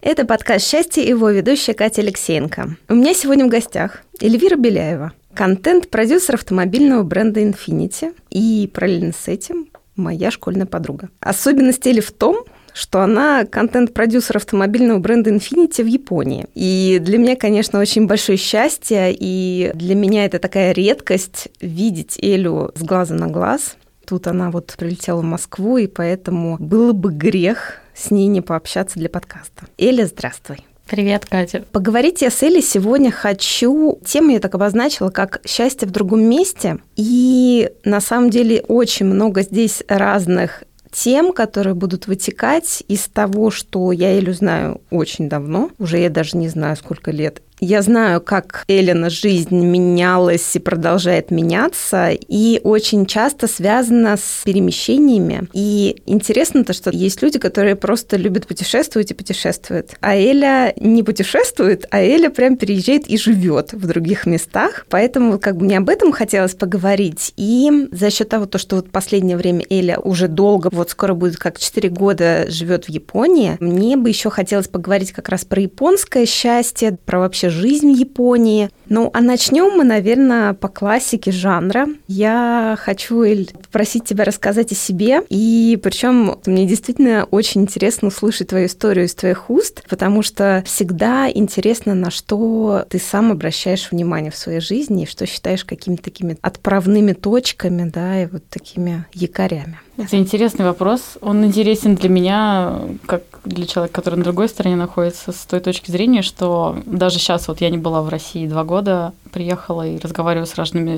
Это подкаст «Счастье» и его ведущая Катя Алексеенко. У меня сегодня в гостях Эльвира Беляева, контент-продюсер автомобильного бренда Infiniti и параллельно с этим моя школьная подруга. Особенность Эли в том, что она контент-продюсер автомобильного бренда Infiniti в Японии. И для меня, конечно, очень большое счастье, и для меня это такая редкость видеть Элю с глаза на глаз. Тут она вот прилетела в Москву, и поэтому было бы грех с ней не пообщаться для подкаста. Эля, здравствуй. Привет, Катя. Поговорить я с Элей сегодня хочу. Тему я так обозначила, как «Счастье в другом месте». И на самом деле очень много здесь разных тем, которые будут вытекать из того, что я Элю знаю очень давно, уже я даже не знаю, сколько лет, я знаю, как Элена жизнь менялась и продолжает меняться, и очень часто связана с перемещениями. И интересно то, что есть люди, которые просто любят путешествовать и путешествуют. А Эля не путешествует, а Эля прям переезжает и живет в других местах. Поэтому как бы мне об этом хотелось поговорить. И за счет того, то, что вот последнее время Эля уже долго, вот скоро будет как 4 года живет в Японии, мне бы еще хотелось поговорить как раз про японское счастье, про вообще жизнь в Японии. Ну, а начнем мы, наверное, по классике жанра. Я хочу, Эль, попросить тебя рассказать о себе. И причем мне действительно очень интересно услышать твою историю из твоих уст, потому что всегда интересно, на что ты сам обращаешь внимание в своей жизни и что считаешь какими-то такими отправными точками, да, и вот такими якорями. Это интересный вопрос. Он интересен для меня, как для человека, который на другой стороне находится, с той точки зрения, что даже сейчас вот я не была в России два года, приехала и разговариваю с разными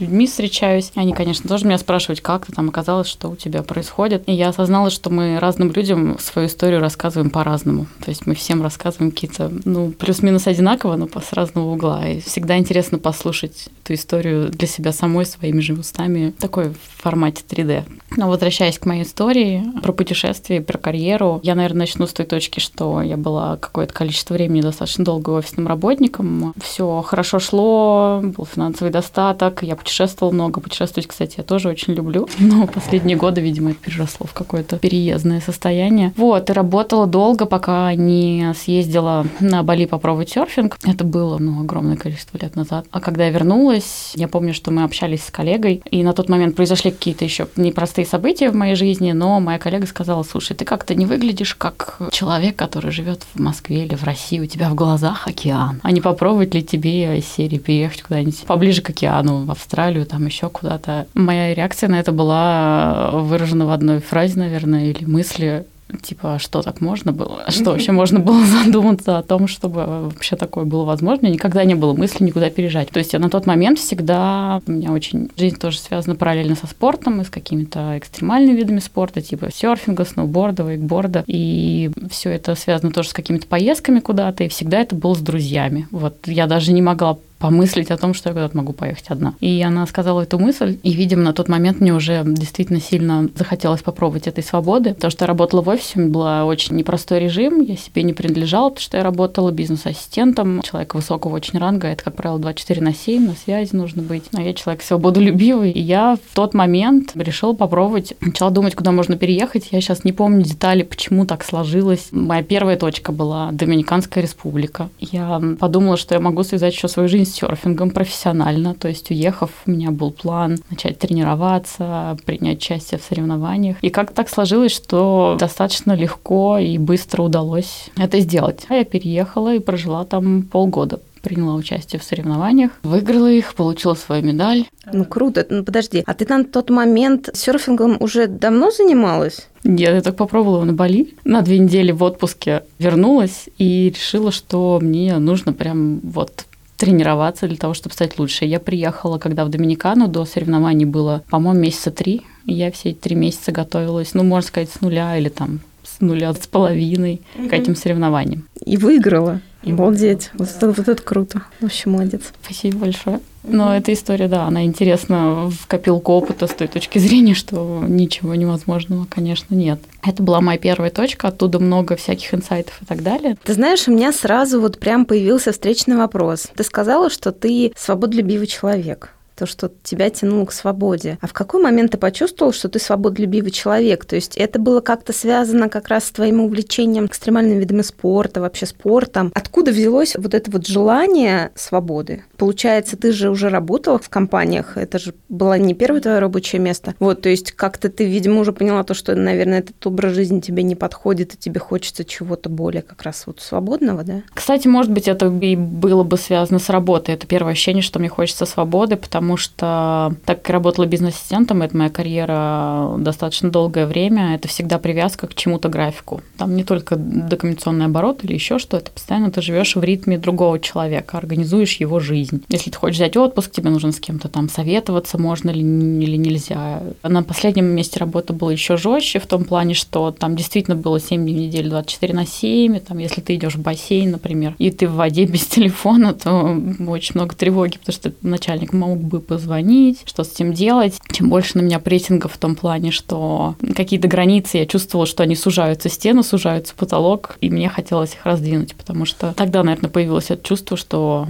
людьми, встречаюсь. Они, конечно, тоже меня спрашивают, как ты там оказалось, что у тебя происходит. И я осознала, что мы разным людям свою историю рассказываем по-разному. То есть мы всем рассказываем какие-то, ну, плюс-минус одинаково, но с разного угла. И всегда интересно послушать эту историю для себя самой, своими же устами, такой в формате 3D. Но возвращаясь к моей истории про путешествия, про карьеру, я, наверное, начну с той точки, что я была какое-то количество времени достаточно долго офисным работником. Все хорошо шло, был финансовый достаток, я путешествовала много. Путешествовать, кстати, я тоже очень люблю. Но последние годы, видимо, это переросло в какое-то переездное состояние. Вот, и работала долго, пока не съездила на Бали попробовать серфинг. Это было, ну, огромное количество лет назад. А когда я вернулась, я помню, что мы общались с коллегой, и на тот момент произошли какие-то еще непростые события в моей жизни, но моя коллега сказала, слушай, ты как-то не выглядишь как человек, который живет в Москве или в России, у тебя в глазах океан. А не попробовать ли тебе серии переехать куда-нибудь поближе к океану, в Австралию, там еще куда-то. Моя реакция на это была выражена в одной фразе, наверное, или мысли типа, а что так можно было? А что вообще можно было задуматься о том, чтобы вообще такое было возможно? Никогда не было мысли никуда переезжать. То есть я на тот момент всегда, у меня очень жизнь тоже связана параллельно со спортом и с какими-то экстремальными видами спорта, типа серфинга, сноуборда, вейкборда. И все это связано тоже с какими-то поездками куда-то, и всегда это было с друзьями. Вот я даже не могла помыслить о том, что я куда-то могу поехать одна. И она сказала эту мысль, и, видимо, на тот момент мне уже действительно сильно захотелось попробовать этой свободы, потому что я работала в офисе, у меня был очень непростой режим, я себе не принадлежала, потому что я работала бизнес-ассистентом, человек высокого очень ранга, это, как правило, 24 на 7, на связи нужно быть. А я человек свободолюбивый, и я в тот момент решила попробовать, начала думать, куда можно переехать. Я сейчас не помню детали, почему так сложилось. Моя первая точка была Доминиканская республика. Я подумала, что я могу связать еще свою жизнь серфингом профессионально. То есть, уехав, у меня был план начать тренироваться, принять участие в соревнованиях. И как так сложилось, что достаточно легко и быстро удалось это сделать. А я переехала и прожила там полгода приняла участие в соревнованиях, выиграла их, получила свою медаль. Ну круто. Ну подожди, а ты на тот момент серфингом уже давно занималась? Нет, я так попробовала на Бали. На две недели в отпуске вернулась и решила, что мне нужно прям вот тренироваться для того, чтобы стать лучше. Я приехала, когда в Доминикану до соревнований было, по-моему, месяца три. И я все эти три месяца готовилась, ну, можно сказать, с нуля или там с нуля с половиной угу. к этим соревнованиям. И выиграла. И Обалдеть. Вот это, вот это круто. Вообще молодец. Спасибо большое. Но эта история, да, она интересна в копилку опыта с той точки зрения, что ничего невозможного, конечно, нет. Это была моя первая точка, оттуда много всяких инсайтов и так далее. Ты знаешь, у меня сразу вот прям появился встречный вопрос. Ты сказала, что ты свободолюбивый человек то, что тебя тянуло к свободе. А в какой момент ты почувствовал, что ты свободолюбивый человек? То есть это было как-то связано как раз с твоим увлечением экстремальными видами спорта, вообще спортом. Откуда взялось вот это вот желание свободы? Получается, ты же уже работала в компаниях, это же было не первое твое рабочее место. Вот, то есть как-то ты, видимо, уже поняла то, что, наверное, этот образ жизни тебе не подходит, и тебе хочется чего-то более как раз вот свободного, да? Кстати, может быть, это и было бы связано с работой. Это первое ощущение, что мне хочется свободы, потому потому что так как я работала бизнес-ассистентом, это моя карьера достаточно долгое время, это всегда привязка к чему-то графику. Там не только документационный оборот или еще что-то, постоянно ты живешь в ритме другого человека, организуешь его жизнь. Если ты хочешь взять отпуск, тебе нужно с кем-то там советоваться, можно ли или нельзя. На последнем месте работы было еще жестче в том плане, что там действительно было 7 дней в неделю, 24 на 7, и там, если ты идешь в бассейн, например, и ты в воде без телефона, то очень много тревоги, потому что начальник мог бы бы позвонить, что с этим делать. Чем больше на меня прессинга в том плане, что какие-то границы, я чувствовала, что они сужаются, стены сужаются, потолок, и мне хотелось их раздвинуть, потому что тогда, наверное, появилось это чувство, что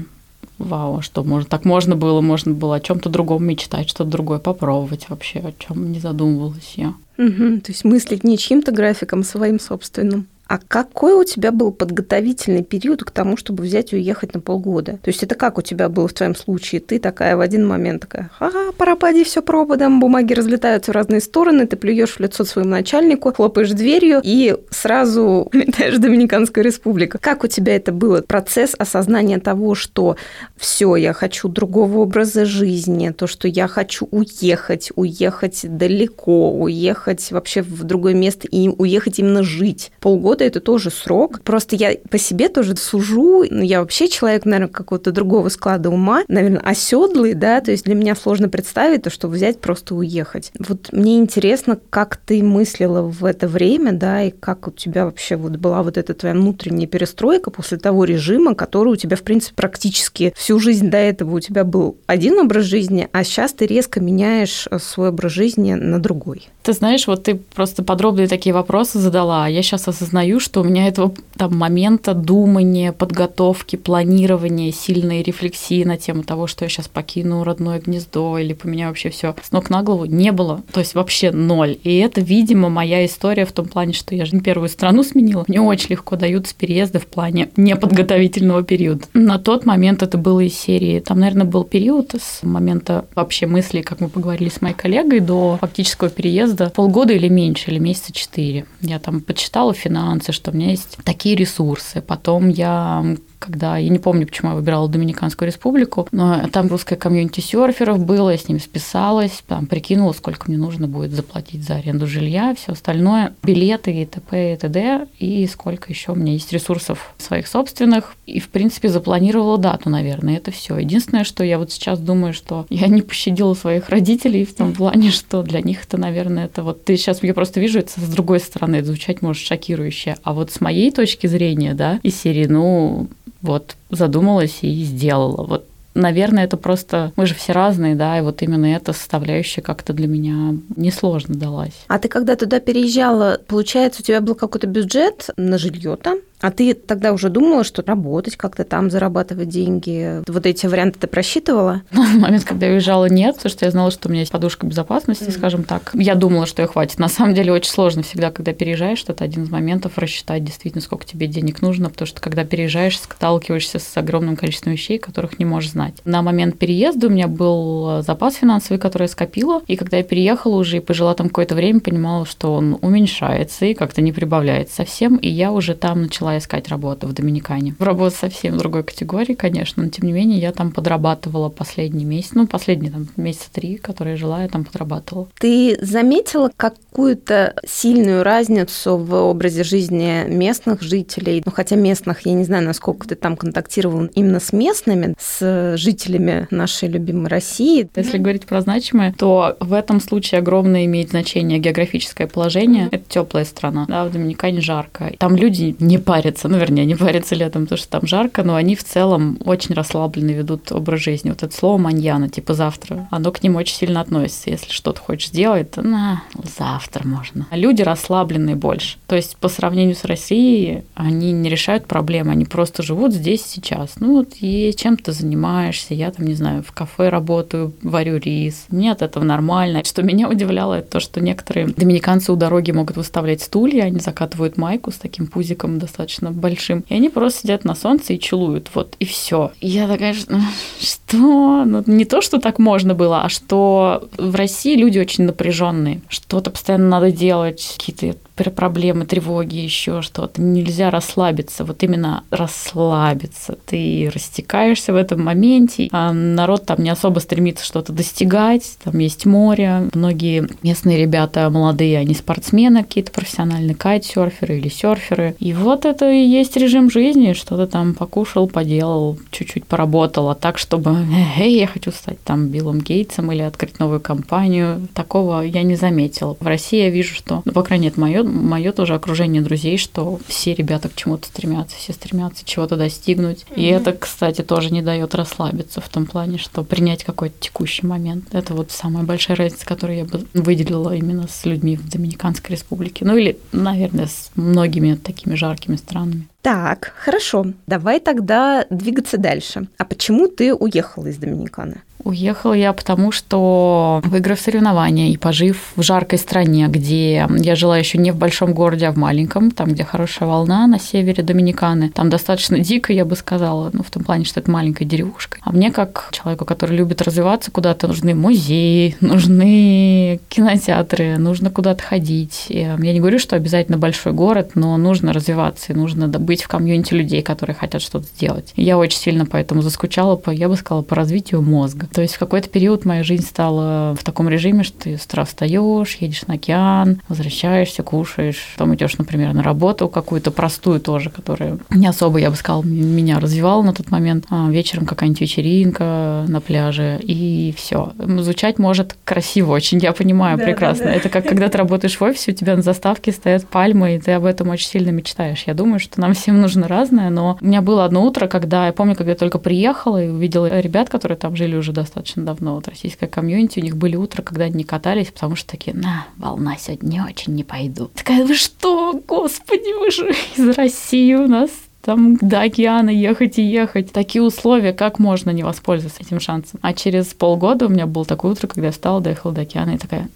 вау, что может, так можно было, можно было о чем-то другом мечтать, что-то другое попробовать вообще, о чем не задумывалась я. Угу, то есть мыслить не чьим-то графиком, а своим собственным. А какой у тебя был подготовительный период к тому, чтобы взять и уехать на полгода? То есть это как у тебя было в твоем случае? Ты такая в один момент такая, ага, пора поди, все пропадом, бумаги разлетаются в разные стороны, ты плюешь в лицо своему начальнику, хлопаешь дверью и сразу летаешь в Доминиканскую республику. Как у тебя это было? Процесс осознания того, что все, я хочу другого образа жизни, то, что я хочу уехать, уехать далеко, уехать вообще в другое место и уехать именно жить. Полгода года это тоже срок. Просто я по себе тоже сужу. Ну, я вообще человек, наверное, какого-то другого склада ума, наверное, оседлый, да, то есть для меня сложно представить то, что взять просто уехать. Вот мне интересно, как ты мыслила в это время, да, и как у тебя вообще вот была вот эта твоя внутренняя перестройка после того режима, который у тебя, в принципе, практически всю жизнь до этого у тебя был один образ жизни, а сейчас ты резко меняешь э, свой образ жизни на другой. Ты знаешь, вот ты просто подробные такие вопросы задала, а я сейчас осознаю, осознаю, что у меня этого там момента думания, подготовки, планирования, сильной рефлексии на тему того, что я сейчас покину родное гнездо или поменяю вообще все с ног на голову, не было. То есть вообще ноль. И это, видимо, моя история в том плане, что я же не первую страну сменила. Мне очень легко даются переезды в плане неподготовительного периода. На тот момент это было из серии. Там, наверное, был период с момента вообще мысли, как мы поговорили с моей коллегой, до фактического переезда полгода или меньше, или месяца четыре. Я там почитала финансы, финансы, что у меня есть такие ресурсы. Потом я когда, я не помню, почему я выбирала Доминиканскую республику, но там русское комьюнити серферов было, я с ними списалась, там прикинула, сколько мне нужно будет заплатить за аренду жилья, все остальное, билеты и т.п. и т.д. и сколько еще у меня есть ресурсов своих собственных. И, в принципе, запланировала дату, наверное, это все. Единственное, что я вот сейчас думаю, что я не пощадила своих родителей в том плане, что для них это, наверное, это вот... Ты сейчас, я просто вижу это с другой стороны, это звучать может шокирующе. А вот с моей точки зрения, да, из серии, ну, вот задумалась и сделала. Вот наверное, это просто... Мы же все разные, да, и вот именно эта составляющая как-то для меня несложно далась. А ты когда туда переезжала, получается, у тебя был какой-то бюджет на жилье там? А ты тогда уже думала, что работать как-то там, зарабатывать деньги? Вот эти варианты ты просчитывала? Ну, в момент, когда я уезжала, нет, потому что я знала, что у меня есть подушка безопасности, mm. скажем так. Я думала, что ее хватит. На самом деле очень сложно всегда, когда переезжаешь, это один из моментов рассчитать действительно, сколько тебе денег нужно, потому что когда переезжаешь, сталкиваешься с огромным количеством вещей, которых не можешь знать. На момент переезда у меня был запас финансовый, который я скопила, и когда я переехала уже и пожила там какое-то время, понимала, что он уменьшается и как-то не прибавляется совсем, и я уже там начала начала искать работу в Доминикане. В работу совсем другой категории, конечно, но тем не менее я там подрабатывала последний месяц, ну, последние там месяца три, которые я жила, я там подрабатывала. Ты заметила какую-то сильную разницу в образе жизни местных жителей? Ну, хотя местных, я не знаю, насколько ты там контактировал именно с местными, с жителями нашей любимой России. Если говорить про значимое, то в этом случае огромное имеет значение географическое положение. Это теплая страна, да, в Доминикане жарко. Там люди не парятся, ну, вернее, не парятся летом, потому что там жарко, но они в целом очень расслабленно ведут образ жизни. Вот это слово маньяна, типа завтра, оно к ним очень сильно относится. Если что-то хочешь сделать, то на, завтра можно. А люди расслабленные больше. То есть по сравнению с Россией, они не решают проблемы, они просто живут здесь сейчас. Ну вот и чем ты занимаешься, я там, не знаю, в кафе работаю, варю рис. Мне от этого нормально. Что меня удивляло, это то, что некоторые доминиканцы у дороги могут выставлять стулья, они закатывают майку с таким пузиком достаточно большим, и они просто сидят на солнце и чилуют, вот, и все. я такая, что? Ну, не то, что так можно было, а что в России люди очень напряженные, что-то постоянно надо делать, какие-то проблемы, тревоги, еще что-то. Нельзя расслабиться, вот именно расслабиться. Ты растекаешься в этом моменте, а народ там не особо стремится что-то достигать, там есть море, многие местные ребята молодые, они спортсмены какие-то профессиональные, кайтсерферы или серферы. И вот это и есть режим жизни, что то там покушал, поделал, чуть-чуть поработал, а так, чтобы, эй, я хочу стать там Биллом Гейтсом или открыть новую компанию, такого я не заметила. В России я вижу, что, ну, по крайней мере, мое мое тоже окружение друзей, что все ребята к чему-то стремятся, все стремятся чего-то достигнуть. Mm-hmm. И это, кстати, тоже не дает расслабиться в том плане, что принять какой-то текущий момент. Это вот самая большая разница, которую я бы выделила именно с людьми в Доминиканской республике. Ну или, наверное, с многими такими жаркими странами. Так, хорошо. Давай тогда двигаться дальше. А почему ты уехала из Доминиканы? Уехала я потому, что выиграв соревнования и пожив в жаркой стране, где я жила еще не в большом городе, а в маленьком, там, где хорошая волна на севере Доминиканы, там достаточно дико, я бы сказала, ну, в том плане, что это маленькая деревушка. А мне, как человеку, который любит развиваться куда-то, нужны музеи, нужны кинотеатры, нужно куда-то ходить. Я не говорю, что обязательно большой город, но нужно развиваться, и нужно быть в комьюнити людей, которые хотят что-то сделать. Я очень сильно поэтому заскучала, по, я бы сказала, по развитию мозга. То есть в какой-то период моя жизнь стала в таком режиме, что ты с утра встаешь, едешь на океан, возвращаешься, кушаешь, потом идешь, например, на работу какую-то простую тоже, которая не особо, я бы сказала, меня развивала на тот момент. А вечером какая-нибудь вечеринка на пляже, и все. Звучать может красиво очень, я понимаю да, прекрасно. Да, да. Это как когда ты работаешь в офисе, у тебя на заставке стоят пальмы, и ты об этом очень сильно мечтаешь. Я думаю, что нам всем нужно разное, но у меня было одно утро, когда я помню, когда я только приехала и увидела ребят, которые там жили уже достаточно давно. Вот российская комьюнити, у них были утра, когда они не катались, потому что такие, на, волна сегодня не очень, не пойду. Такая, вы что, господи, вы же из России у нас там до океана ехать и ехать. Такие условия, как можно не воспользоваться этим шансом? А через полгода у меня было такое утро, когда я встала, доехала до океана и такая,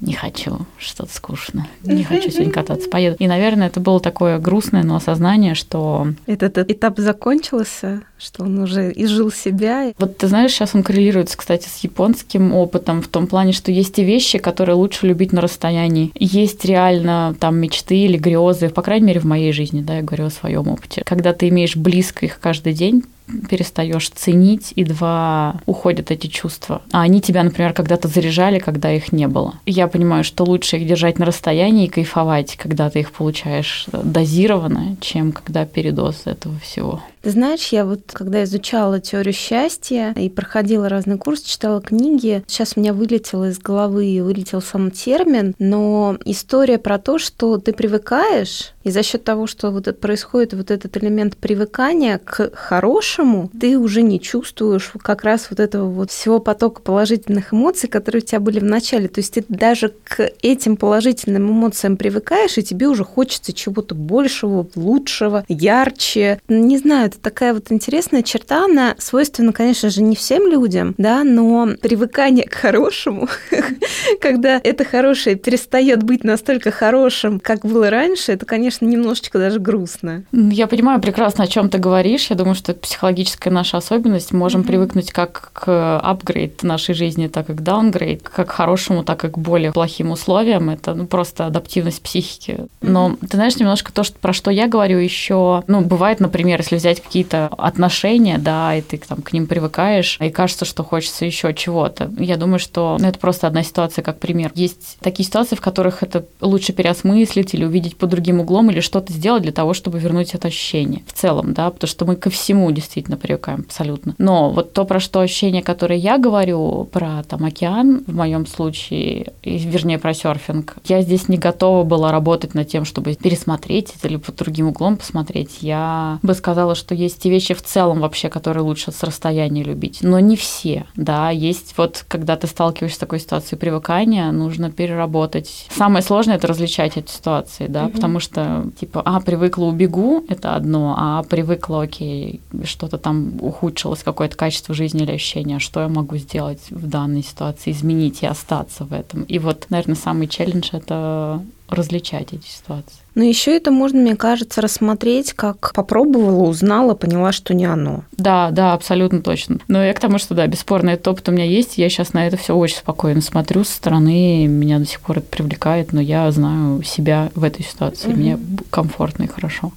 не хочу, что-то скучно, не хочу сегодня кататься, поеду. И, наверное, это было такое грустное, но осознание, что... Этот этап закончился, что он уже изжил себя. Вот ты знаешь, сейчас он коррелируется, кстати, с японским опытом в том плане, что есть и вещи, которые лучше любить на расстоянии. Есть реально там мечты или грезы, по крайней мере, в моей жизни, да, я говорю о своем опыте. Когда ты имеешь близко их каждый день, перестаешь ценить, и два, уходят эти чувства. А они тебя, например, когда-то заряжали, когда их не было. Я понимаю, что лучше их держать на расстоянии и кайфовать, когда ты их получаешь дозированно, чем когда передоз этого всего. Ты знаешь, я вот когда изучала теорию счастья и проходила разные курсы, читала книги, сейчас у меня вылетело из головы, вылетел сам термин, но история про то, что ты привыкаешь, и за счет того, что вот это происходит вот этот элемент привыкания к хорошему, ты уже не чувствуешь как раз вот этого вот всего потока положительных эмоций, которые у тебя были в начале. То есть ты даже к этим положительным эмоциям привыкаешь, и тебе уже хочется чего-то большего, лучшего, ярче. Не знаю, это такая вот интересная черта, она свойственна, конечно же, не всем людям, да, но привыкание к хорошему, когда это хорошее перестает быть настолько хорошим, как было раньше, это, конечно, конечно, немножечко даже грустно. Я понимаю прекрасно, о чем ты говоришь. Я думаю, что это психологическая наша особенность. Можем mm-hmm. привыкнуть как к апгрейд нашей жизни, так и к даунгрейд, как к хорошему, так и к более плохим условиям. Это ну, просто адаптивность психики. Но mm-hmm. ты знаешь, немножко то, что, про что я говорю еще, ну, бывает, например, если взять какие-то отношения, да, и ты там к ним привыкаешь, и кажется, что хочется еще чего-то. Я думаю, что ну, это просто одна ситуация, как пример. Есть такие ситуации, в которых это лучше переосмыслить или увидеть по другим углом, или что-то сделать для того, чтобы вернуть это ощущение в целом, да, потому что мы ко всему действительно привыкаем абсолютно. Но вот то, про что ощущение, которое я говорю, про там океан в моем случае, вернее, про серфинг, я здесь не готова была работать над тем, чтобы пересмотреть это или под другим углом посмотреть. Я бы сказала, что есть те вещи в целом вообще, которые лучше с расстояния любить, но не все, да, есть вот, когда ты сталкиваешься с такой ситуацией привыкания, нужно переработать. Самое сложное – это различать эти ситуации, да, угу. потому что, типа, а, привыкла, убегу – это одно, а привыкла, окей, что-то там ухудшилось, какое-то качество жизни или ощущение, что я могу сделать в данной ситуации, изменить и остаться в этом. И вот, наверное, самый челлендж – это различать эти ситуации. Но еще это можно, мне кажется, рассмотреть, как попробовала, узнала, поняла, что не оно. Да, да, абсолютно точно. Но я к тому, что да, бесспорно, этот опыт у меня есть, я сейчас на это все очень спокойно смотрю со стороны, меня до сих пор это привлекает, но я знаю себя в этой ситуации, mm-hmm. мне комфортно и хорошо.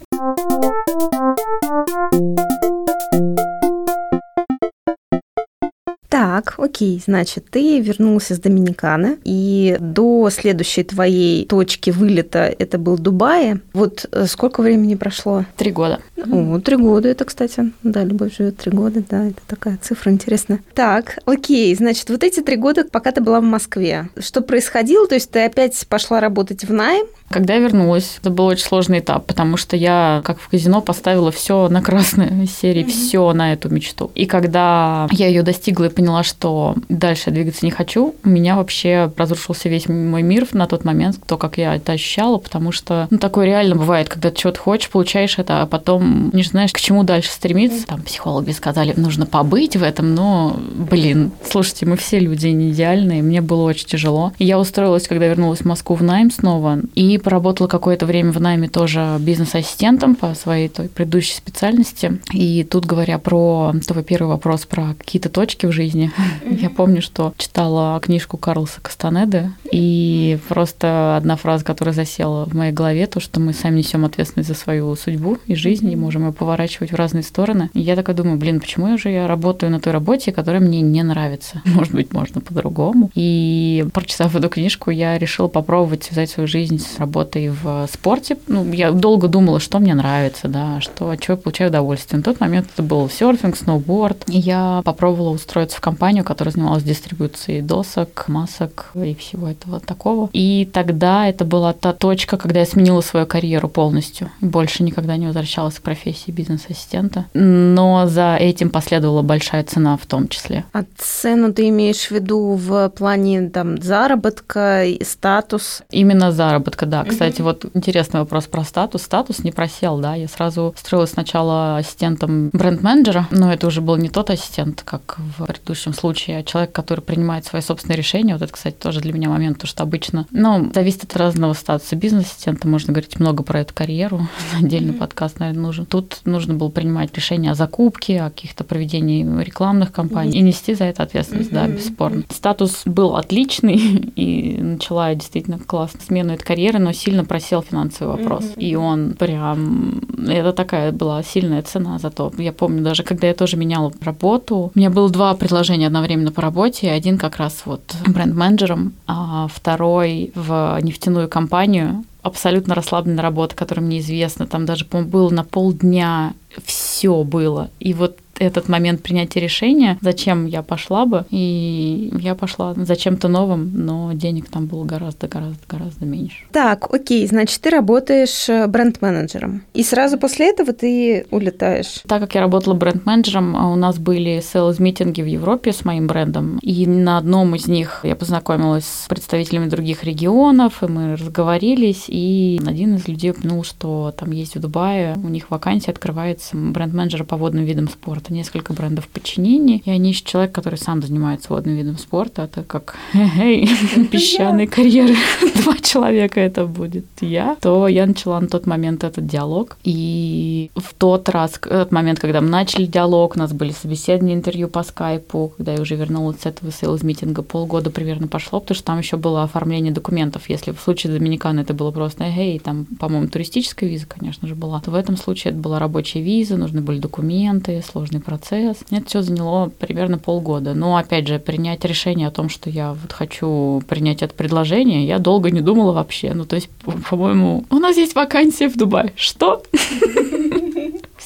Так, окей, значит, ты вернулся с Доминиканы, и до следующей твоей точки вылета это был Дубай. Вот э, сколько времени прошло? Три года. О, три года это, кстати, да, любовь живет три года, да, это такая цифра интересная. Так, окей, значит, вот эти три года, пока ты была в Москве, что происходило? То есть ты опять пошла работать в найм, когда я вернулась, это был очень сложный этап, потому что я, как в казино, поставила все на красной серии, mm-hmm. все на эту мечту. И когда я ее достигла и поняла, что дальше двигаться не хочу, у меня вообще разрушился весь мой мир на тот момент, то, как я это ощущала, потому что ну, такое реально бывает, когда ты что-то хочешь, получаешь это, а потом не знаешь, к чему дальше стремиться. Там психологи сказали, нужно побыть в этом, но, блин, слушайте, мы все люди не идеальные, мне было очень тяжело. И я устроилась, когда вернулась в Москву в найм снова, и поработала какое-то время в найме тоже бизнес-ассистентом по своей той предыдущей специальности. И тут, говоря про твой первый вопрос про какие-то точки в жизни, я помню, что читала книжку Карлса Кастанеды, и просто одна фраза, которая засела в моей голове, то, что мы сами несем ответственность за свою судьбу и жизнь, и можем ее поворачивать в разные стороны. И я такая думаю, блин, почему же я работаю на той работе, которая мне не нравится? Может быть, можно по-другому. И прочитав эту книжку, я решила попробовать связать свою жизнь с работой работой в спорте. Ну, я долго думала, что мне нравится, да, что, от чего я получаю удовольствие. На тот момент это был серфинг, сноуборд. И я попробовала устроиться в компанию, которая занималась дистрибуцией досок, масок и всего этого такого. И тогда это была та точка, когда я сменила свою карьеру полностью. Больше никогда не возвращалась к профессии бизнес-ассистента. Но за этим последовала большая цена в том числе. А цену ты имеешь в виду в плане там заработка и статус? Именно заработка, да. Кстати, вот интересный вопрос про статус. Статус не просел, да. Я сразу строилась сначала ассистентом бренд-менеджера, но это уже был не тот ассистент, как в предыдущем случае, а человек, который принимает свои собственные решения. Вот это, кстати, тоже для меня момент, потому что обычно, ну, зависит от разного статуса бизнес-ассистента. Можно говорить много про эту карьеру. Отдельный подкаст, наверное, нужен. Тут нужно было принимать решения о закупке, о каких-то проведении рекламных кампаний и нести за это ответственность, да, бесспорно. Статус был отличный, и начала я действительно классно смену этой карьеры, но сильно просел финансовый вопрос. Mm-hmm. И он прям... Это такая была сильная цена за то. Я помню даже, когда я тоже меняла работу, у меня было два предложения одновременно по работе. Один как раз вот бренд-менеджером, а второй в нефтяную компанию абсолютно расслабленная работа, которая мне известна. Там даже, по-моему, было на полдня все было. И вот этот момент принятия решения, зачем я пошла бы, и я пошла за чем-то новым, но денег там было гораздо-гораздо-гораздо меньше. Так, окей, значит, ты работаешь э, бренд-менеджером, и сразу после этого ты улетаешь. Так как я работала бренд-менеджером, а у нас были селс-митинги в Европе с моим брендом, и на одном из них я познакомилась с представителями других регионов, и мы разговорились, и один из людей упомянул, что там есть в Дубае, у них вакансия открывается бренд-менеджера по водным видам спорта несколько брендов подчинения, и они ищут человека, который сам занимается водным видом спорта, а так как эй, песчаные карьеры, два человека это будет я, то я начала на тот момент этот диалог. И в тот раз, этот момент, когда мы начали диалог, у нас были собеседования, интервью по скайпу, когда я уже вернулась с этого сейлз митинга, полгода примерно пошло, потому что там еще было оформление документов. Если в случае Доминиканы это было просто, эй, там, по-моему, туристическая виза, конечно же, была, то в этом случае это была рабочая виза, нужны были документы, сложный процесс. Это все заняло примерно полгода. Но, опять же, принять решение о том, что я вот хочу принять это предложение, я долго не думала вообще. Ну, то есть, по-моему, у нас есть вакансия в Дубае. Что?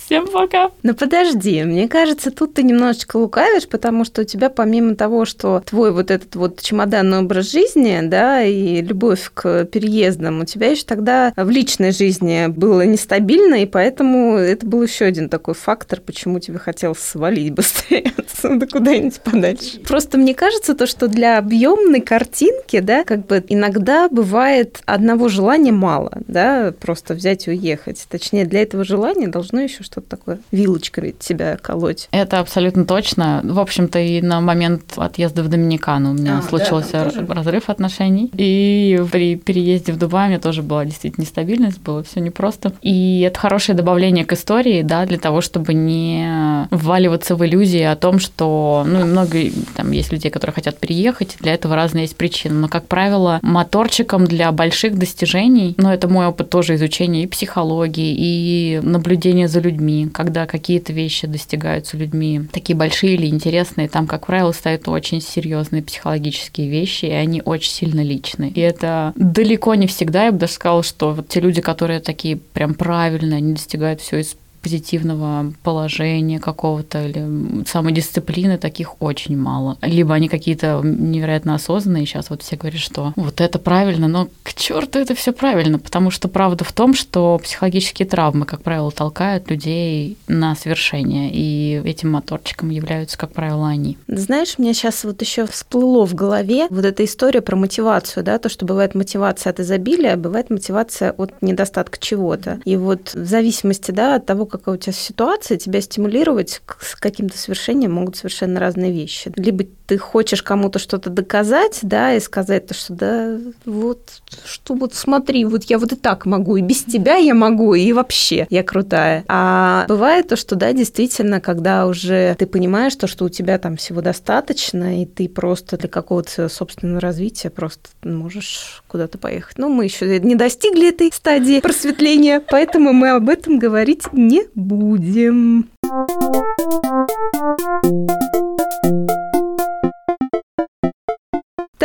Всем пока. Но подожди, мне кажется, тут ты немножечко лукавишь, потому что у тебя помимо того, что твой вот этот вот чемоданный образ жизни, да, и любовь к переездам, у тебя еще тогда в личной жизни было нестабильно, и поэтому это был еще один такой фактор, почему тебе хотелось свалить быстрее отсюда куда-нибудь подальше. Просто мне кажется, то, что для объемной картинки, да, как бы иногда бывает одного желания мало, да, просто взять и уехать. Точнее, для этого желания должно еще что что-то такое вилочкой тебя колоть. Это абсолютно точно. В общем-то, и на момент отъезда в Доминикану у меня а, случился да, разрыв отношений. И при переезде в Дубай у меня тоже была действительно нестабильность, было все непросто. И это хорошее добавление к истории, да, для того, чтобы не вваливаться в иллюзии о том, что, ну, много там есть людей, которые хотят переехать, для этого разные есть причины. Но, как правило, моторчиком для больших достижений, ну, это мой опыт тоже изучения и психологии, и наблюдения за людьми, людьми, когда какие-то вещи достигаются людьми, такие большие или интересные, там, как правило, стоят очень серьезные психологические вещи, и они очень сильно личные. И это далеко не всегда, я бы даже сказала, что вот те люди, которые такие прям правильные, они достигают все из позитивного положения какого-то или самодисциплины таких очень мало. Либо они какие-то невероятно осознанные. Сейчас вот все говорят, что вот это правильно, но к черту это все правильно, потому что правда в том, что психологические травмы, как правило, толкают людей на свершение, и этим моторчиком являются, как правило, они. Знаешь, меня сейчас вот еще всплыло в голове вот эта история про мотивацию, да, то, что бывает мотивация от изобилия, а бывает мотивация от недостатка чего-то. И вот в зависимости, да, от того, какая у тебя ситуация, тебя стимулировать к каким-то свершениям могут совершенно разные вещи. Либо ты хочешь кому-то что-то доказать, да, и сказать, то, что да, вот, что вот смотри, вот я вот и так могу, и без тебя я могу, и вообще я крутая. А бывает то, что, да, действительно, когда уже ты понимаешь то, что у тебя там всего достаточно, и ты просто для какого-то собственного развития просто можешь куда-то поехать. Ну, мы еще не достигли этой стадии просветления, поэтому мы об этом говорить не будем.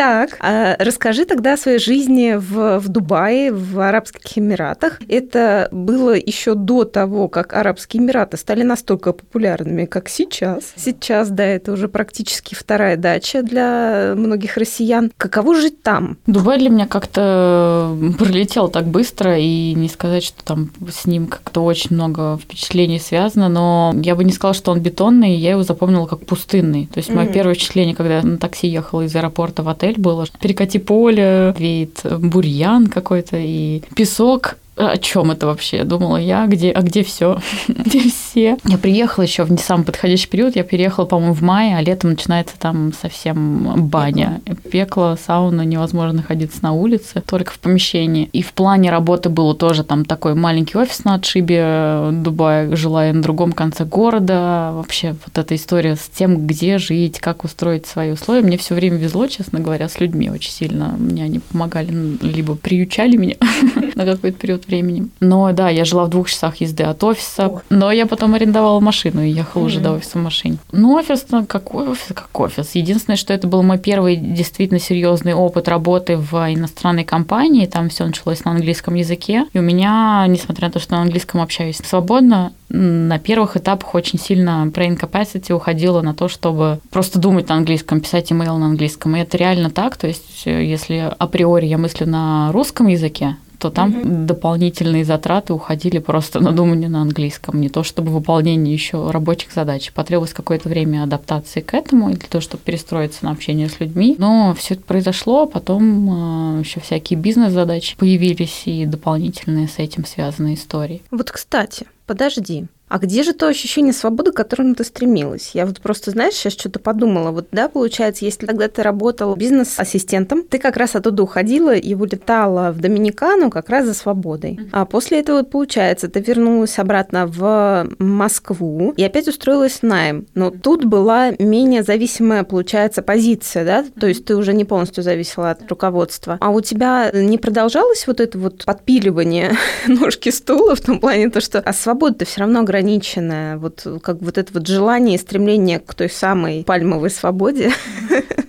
Так, а расскажи тогда о своей жизни в, в Дубае, в Арабских Эмиратах. Это было еще до того, как Арабские Эмираты стали настолько популярными, как сейчас. Сейчас, да, это уже практически вторая дача для многих россиян. Каково жить там? Дубай для меня как-то пролетел так быстро, и не сказать, что там с ним как-то очень много впечатлений связано, но я бы не сказала, что он бетонный, я его запомнила как пустынный. То есть mm-hmm. мое первое впечатление, когда я на такси ехала из аэропорта в отель, отель было. Перекати поле, веет бурьян какой-то и песок о чем это вообще? Думала я, где, а где все? где все? Я приехала еще в не самый подходящий период. Я переехала, по-моему, в мае, а летом начинается там совсем баня. Пекло, сауна, невозможно находиться на улице, только в помещении. И в плане работы было тоже там такой маленький офис на отшибе Дубая, жила я на другом конце города. Вообще вот эта история с тем, где жить, как устроить свои условия. Мне все время везло, честно говоря, с людьми очень сильно. Мне они помогали, либо приючали меня на какой-то период времени. Но да, я жила в двух часах езды от офиса, Ох. но я потом арендовала машину и ехала mm-hmm. уже до офиса в машине. Ну, офис, ну, какой офис, как офис. Единственное, что это был мой первый действительно серьезный опыт работы в иностранной компании. Там все началось на английском языке. И у меня, несмотря на то, что на английском общаюсь свободно, на первых этапах очень сильно brain capacity уходило на то, чтобы просто думать на английском, писать имейл на английском. И это реально так. То есть, если априори я мыслю на русском языке, то там угу. дополнительные затраты уходили просто на думание на английском, не то чтобы выполнение еще рабочих задач. Потребовалось какое-то время адаптации к этому, для того, чтобы перестроиться на общение с людьми. Но все это произошло, а потом э, еще всякие бизнес-задачи появились и дополнительные с этим связанные истории. Вот, кстати, подожди, А где же то ощущение свободы, к которому ты стремилась? Я вот просто, знаешь, сейчас что-то подумала. Вот, да, получается, если тогда ты работала бизнес-ассистентом, ты как раз оттуда уходила и вылетала в Доминикану как раз за свободой. А после этого, получается, ты вернулась обратно в Москву и опять устроилась в найм. Но тут была менее зависимая, получается, позиция, да? То есть ты уже не полностью зависела от руководства. А у тебя не продолжалось вот это вот подпиливание ножки стула в том плане, то, что а свобода-то все равно ограниченная. Вот как вот это вот желание и стремление к той самой пальмовой свободе.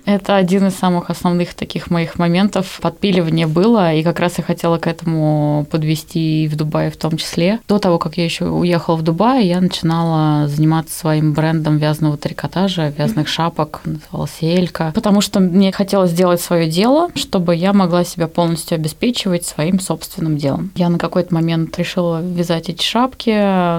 Это один из самых основных таких моих моментов. Подпиливание было, и как раз я хотела к этому подвести и в Дубае в том числе. До того, как я еще уехала в Дубай, я начинала заниматься своим брендом вязаного трикотажа, вязаных шапок, называлась Элька, потому что мне хотелось сделать свое дело, чтобы я могла себя полностью обеспечивать своим собственным делом. Я на какой-то момент решила вязать эти шапки,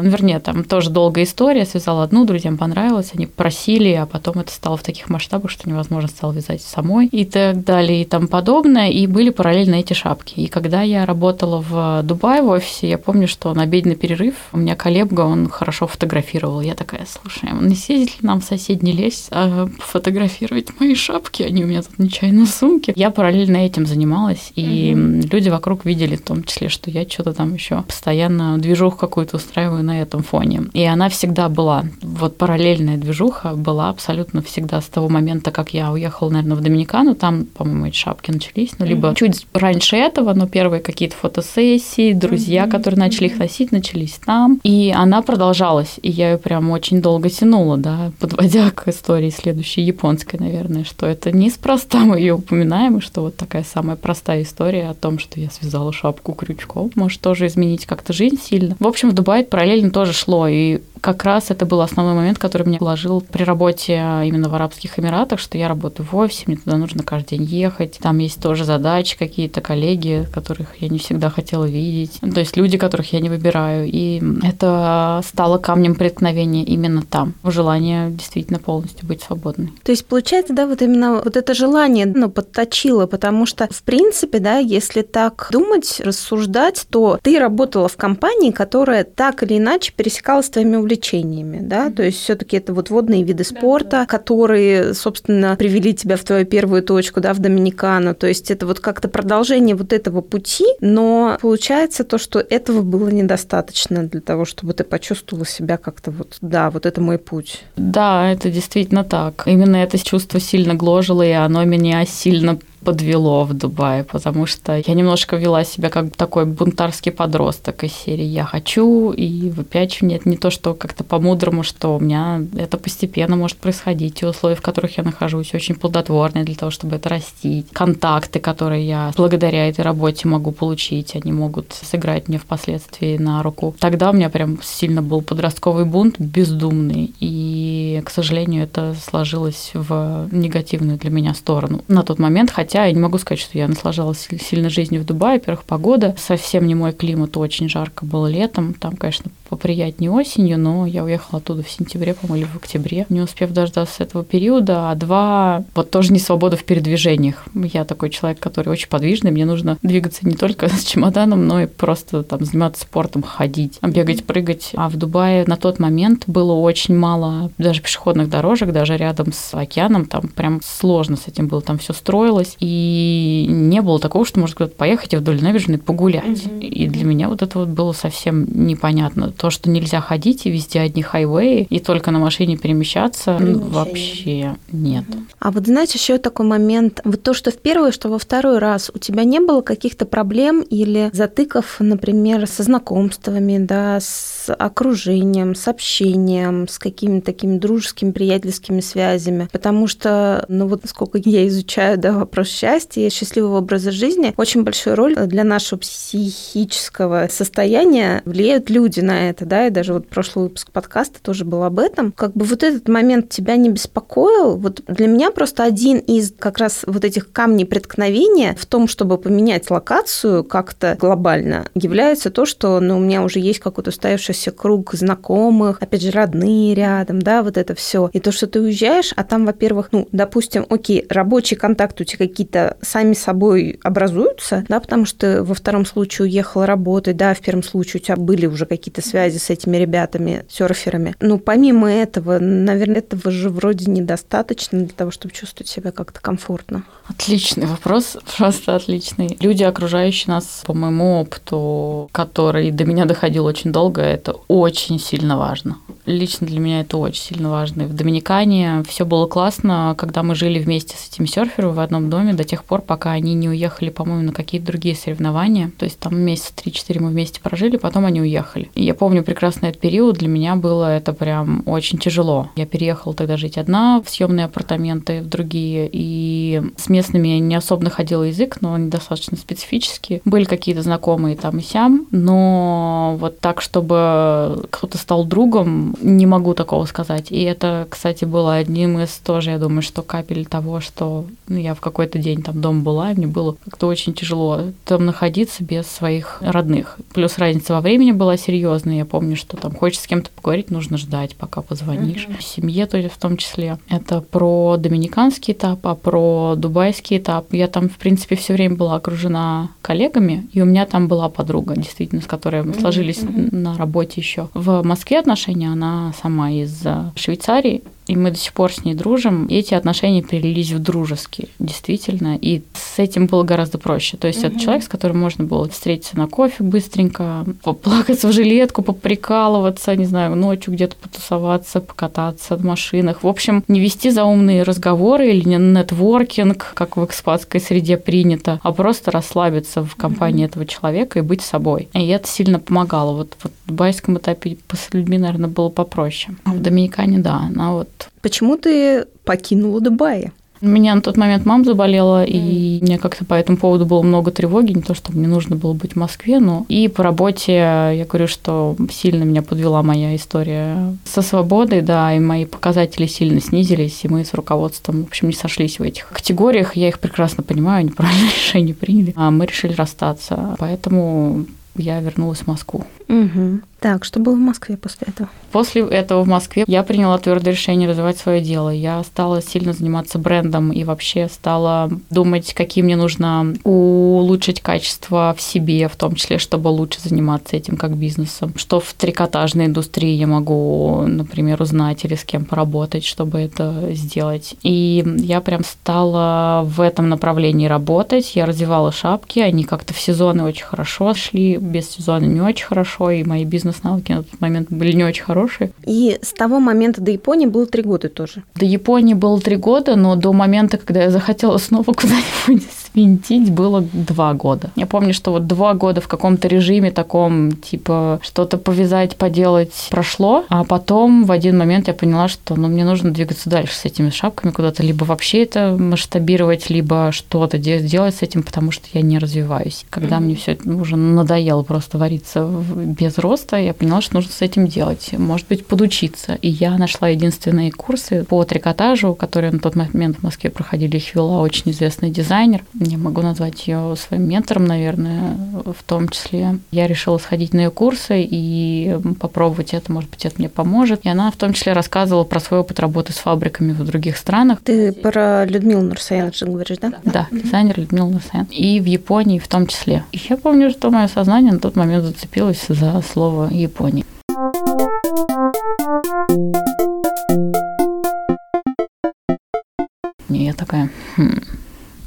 ну, вернее, там тоже долгая история, связала одну, друзьям понравилось, они просили, а потом это стало в таких масштабах, что невозможно стало вязать самой и так далее и тому подобное, и были параллельно эти шапки. И когда я работала в Дубае в офисе, я помню, что на обеденный перерыв у меня коллега, он хорошо фотографировал. Я такая, слушай, не съездить ли нам в соседний лес, а фотографировать мои шапки, они у меня тут нечаянно в сумке. Я параллельно этим занималась, и mm-hmm. люди вокруг видели в том числе, что я что-то там еще постоянно движуху какую-то устраиваю на этом фоне. И она всегда была, вот параллельная движуха была абсолютно всегда с того момента, как я уехала, наверное, в Доминикану, там, по-моему, эти шапки начались, ну, либо mm-hmm. чуть раньше этого, но первые какие-то фотосессии, друзья, mm-hmm. которые начали их носить, начались там. И она продолжалась, и я ее прям очень долго тянула, да, подводя к истории следующей японской, наверное, что это неспроста мы ее упоминаем, и что вот такая самая простая история о том, что я связала шапку крючком, может тоже изменить как-то жизнь сильно. В общем, в Дубае параллельно тоже шло, и как раз это был основной момент, который меня вложил при работе именно в Арабских Эмиратах, что я работаю в офисе, мне туда нужно каждый день ехать. Там есть тоже задачи какие-то, коллеги, которых я не всегда хотела видеть. То есть люди, которых я не выбираю. И это стало камнем преткновения именно там. Желание действительно полностью быть свободной. То есть получается, да, вот именно вот это желание, ну, подточило, потому что, в принципе, да, если так думать, рассуждать, то ты работала в компании, которая так или иначе пересекалась с твоими увлечениями да, то есть все-таки это вот водные виды спорта, да, да. которые, собственно, привели тебя в твою первую точку, да, в Доминикану, то есть это вот как-то продолжение вот этого пути, но получается то, что этого было недостаточно для того, чтобы ты почувствовала себя как-то вот, да, вот это мой путь. Да, это действительно так. Именно это чувство сильно гложило, и оно меня сильно подвело в Дубае, потому что я немножко вела себя как такой бунтарский подросток из серии «я хочу» и выпячивание. Это не то, что как-то по-мудрому, что у меня это постепенно может происходить. Те условия, в которых я нахожусь, очень плодотворные для того, чтобы это растить. Контакты, которые я благодаря этой работе могу получить, они могут сыграть мне впоследствии на руку. Тогда у меня прям сильно был подростковый бунт, бездумный. И, к сожалению, это сложилось в негативную для меня сторону на тот момент, хотя Хотя я не могу сказать, что я наслаждалась сильно жизнью в Дубае. Во-первых, погода совсем не мой климат, очень жарко было летом. Там, конечно, поприятнее осенью, но я уехала оттуда в сентябре, по-моему, или в октябре, не успев дождаться этого периода. А два, вот тоже не свобода в передвижениях. Я такой человек, который очень подвижный, мне нужно двигаться не только с чемоданом, но и просто там заниматься спортом, ходить, бегать, прыгать. А в Дубае на тот момент было очень мало даже пешеходных дорожек, даже рядом с океаном, там прям сложно с этим было, там все строилось, и не было такого, что можно куда-то поехать и вдоль набережной погулять. Mm-hmm. И для меня вот это вот было совсем непонятно. То, что нельзя ходить, и везде одни хайвеи, и только на машине перемещаться, ну, вообще нет. А вот знаете, еще такой момент, вот то, что в первый, что во второй раз у тебя не было каких-то проблем или затыков, например, со знакомствами, да, с окружением, с общением, с какими-то такими дружескими, приятельскими связями, потому что, ну вот сколько я изучаю, да, вопрос счастья и счастливого образа жизни, очень большую роль для нашего психического состояния влияют люди на это, да, и даже вот прошлый выпуск подкаста тоже был об этом. Как бы вот этот момент тебя не беспокоил, вот для меня просто один из как раз вот этих камней преткновения в том, чтобы поменять локацию как-то глобально, является то, что ну, у меня уже есть какой-то устоявшийся круг знакомых, опять же, родные рядом, да, вот это все. И то, что ты уезжаешь, а там, во-первых, ну, допустим, окей, рабочий контакт у тебя какие какие-то сами собой образуются, да, потому что во втором случае уехала работать, да, в первом случае у тебя были уже какие-то связи связи с этими ребятами, серферами. Ну, помимо этого, наверное, этого же вроде недостаточно для того, чтобы чувствовать себя как-то комфортно. Отличный вопрос, просто отличный. Люди, окружающие нас, по моему опыту, который до меня доходил очень долго, это очень сильно важно. Лично для меня это очень сильно важно. И в Доминикане все было классно, когда мы жили вместе с этими серферами в одном доме до тех пор, пока они не уехали, по-моему, на какие-то другие соревнования. То есть там месяца 3-4 мы вместе прожили, потом они уехали. И я прекрасный этот период, для меня было это прям очень тяжело. Я переехала тогда жить одна в съемные апартаменты, в другие, и с местными я не особо находила язык, но они достаточно специфические. Были какие-то знакомые там и сям, но вот так, чтобы кто-то стал другом, не могу такого сказать. И это, кстати, было одним из тоже, я думаю, что капель того, что ну, я в какой-то день там дома была, и мне было как-то очень тяжело там находиться без своих родных. Плюс разница во времени была серьезная. Я помню, что там хочешь с кем-то поговорить, нужно ждать, пока позвонишь. Mm-hmm. В семье то есть в том числе. Это про доминиканский этап, а про дубайский этап. Я там, в принципе, все время была окружена коллегами, и у меня там была подруга, действительно, с которой мы сложились mm-hmm. на работе еще. В Москве отношения она сама из Швейцарии, и мы до сих пор с ней дружим. И эти отношения перелились в дружеские, действительно. И с этим было гораздо проще. То есть угу. это человек, с которым можно было встретиться на кофе быстренько, поплакаться в жилетку, поприкалываться, не знаю, ночью где-то потусоваться, покататься в машинах. В общем, не вести заумные разговоры или не нетворкинг, как в экспатской среде принято, а просто расслабиться в компании угу. этого человека и быть собой. И это сильно помогало. Вот, вот в дубайском этапе с людьми, наверное, было попроще. А в Доминикане, да, она вот Почему ты покинула Дубай? У меня на тот момент мама заболела, и мне как-то по этому поводу было много тревоги, не то, что мне нужно было быть в Москве, но и по работе я говорю, что сильно меня подвела моя история со свободой, да, и мои показатели сильно снизились, и мы с руководством, в общем, не сошлись в этих категориях, я их прекрасно понимаю, они правильное решение приняли, а мы решили расстаться, поэтому я вернулась в Москву. Угу. Так, что было в Москве после этого? После этого в Москве я приняла твердое решение развивать свое дело. Я стала сильно заниматься брендом и вообще стала думать, какие мне нужно улучшить качество в себе, в том числе, чтобы лучше заниматься этим как бизнесом. Что в трикотажной индустрии я могу, например, узнать или с кем поработать, чтобы это сделать. И я прям стала в этом направлении работать. Я развивала шапки, они как-то в сезоны очень хорошо шли, без сезона не очень хорошо, и мои бизнес-навыки на тот момент были не очень хорошие. И с того момента до Японии было три года тоже? До Японии было три года, но до момента, когда я захотела снова куда-нибудь свинтить, было два года. Я помню, что вот два года в каком-то режиме таком, типа, что-то повязать, поделать прошло, а потом в один момент я поняла, что ну, мне нужно двигаться дальше с этими шапками куда-то, либо вообще это масштабировать, либо что-то делать с этим, потому что я не развиваюсь. Когда mm-hmm. мне все уже надоело просто вариться без роста, я поняла, что нужно с этим делать. Может быть, подучиться. И я нашла единственные курсы по трикотажу, которые на тот момент в Москве проходили. Их вела очень известный дизайнер. Я могу назвать ее своим ментором, наверное, в том числе. Я решила сходить на ее курсы и попробовать это. Может быть, это мне поможет. И она в том числе рассказывала про свой опыт работы с фабриками в других странах. Ты про Людмилу Нурсаян же говоришь, да? Да, дизайнер Людмила Нурсаян. И в Японии в том числе. И я помню, что мое сознание на тот момент зацепилось за слово Япония. И я такая, хм,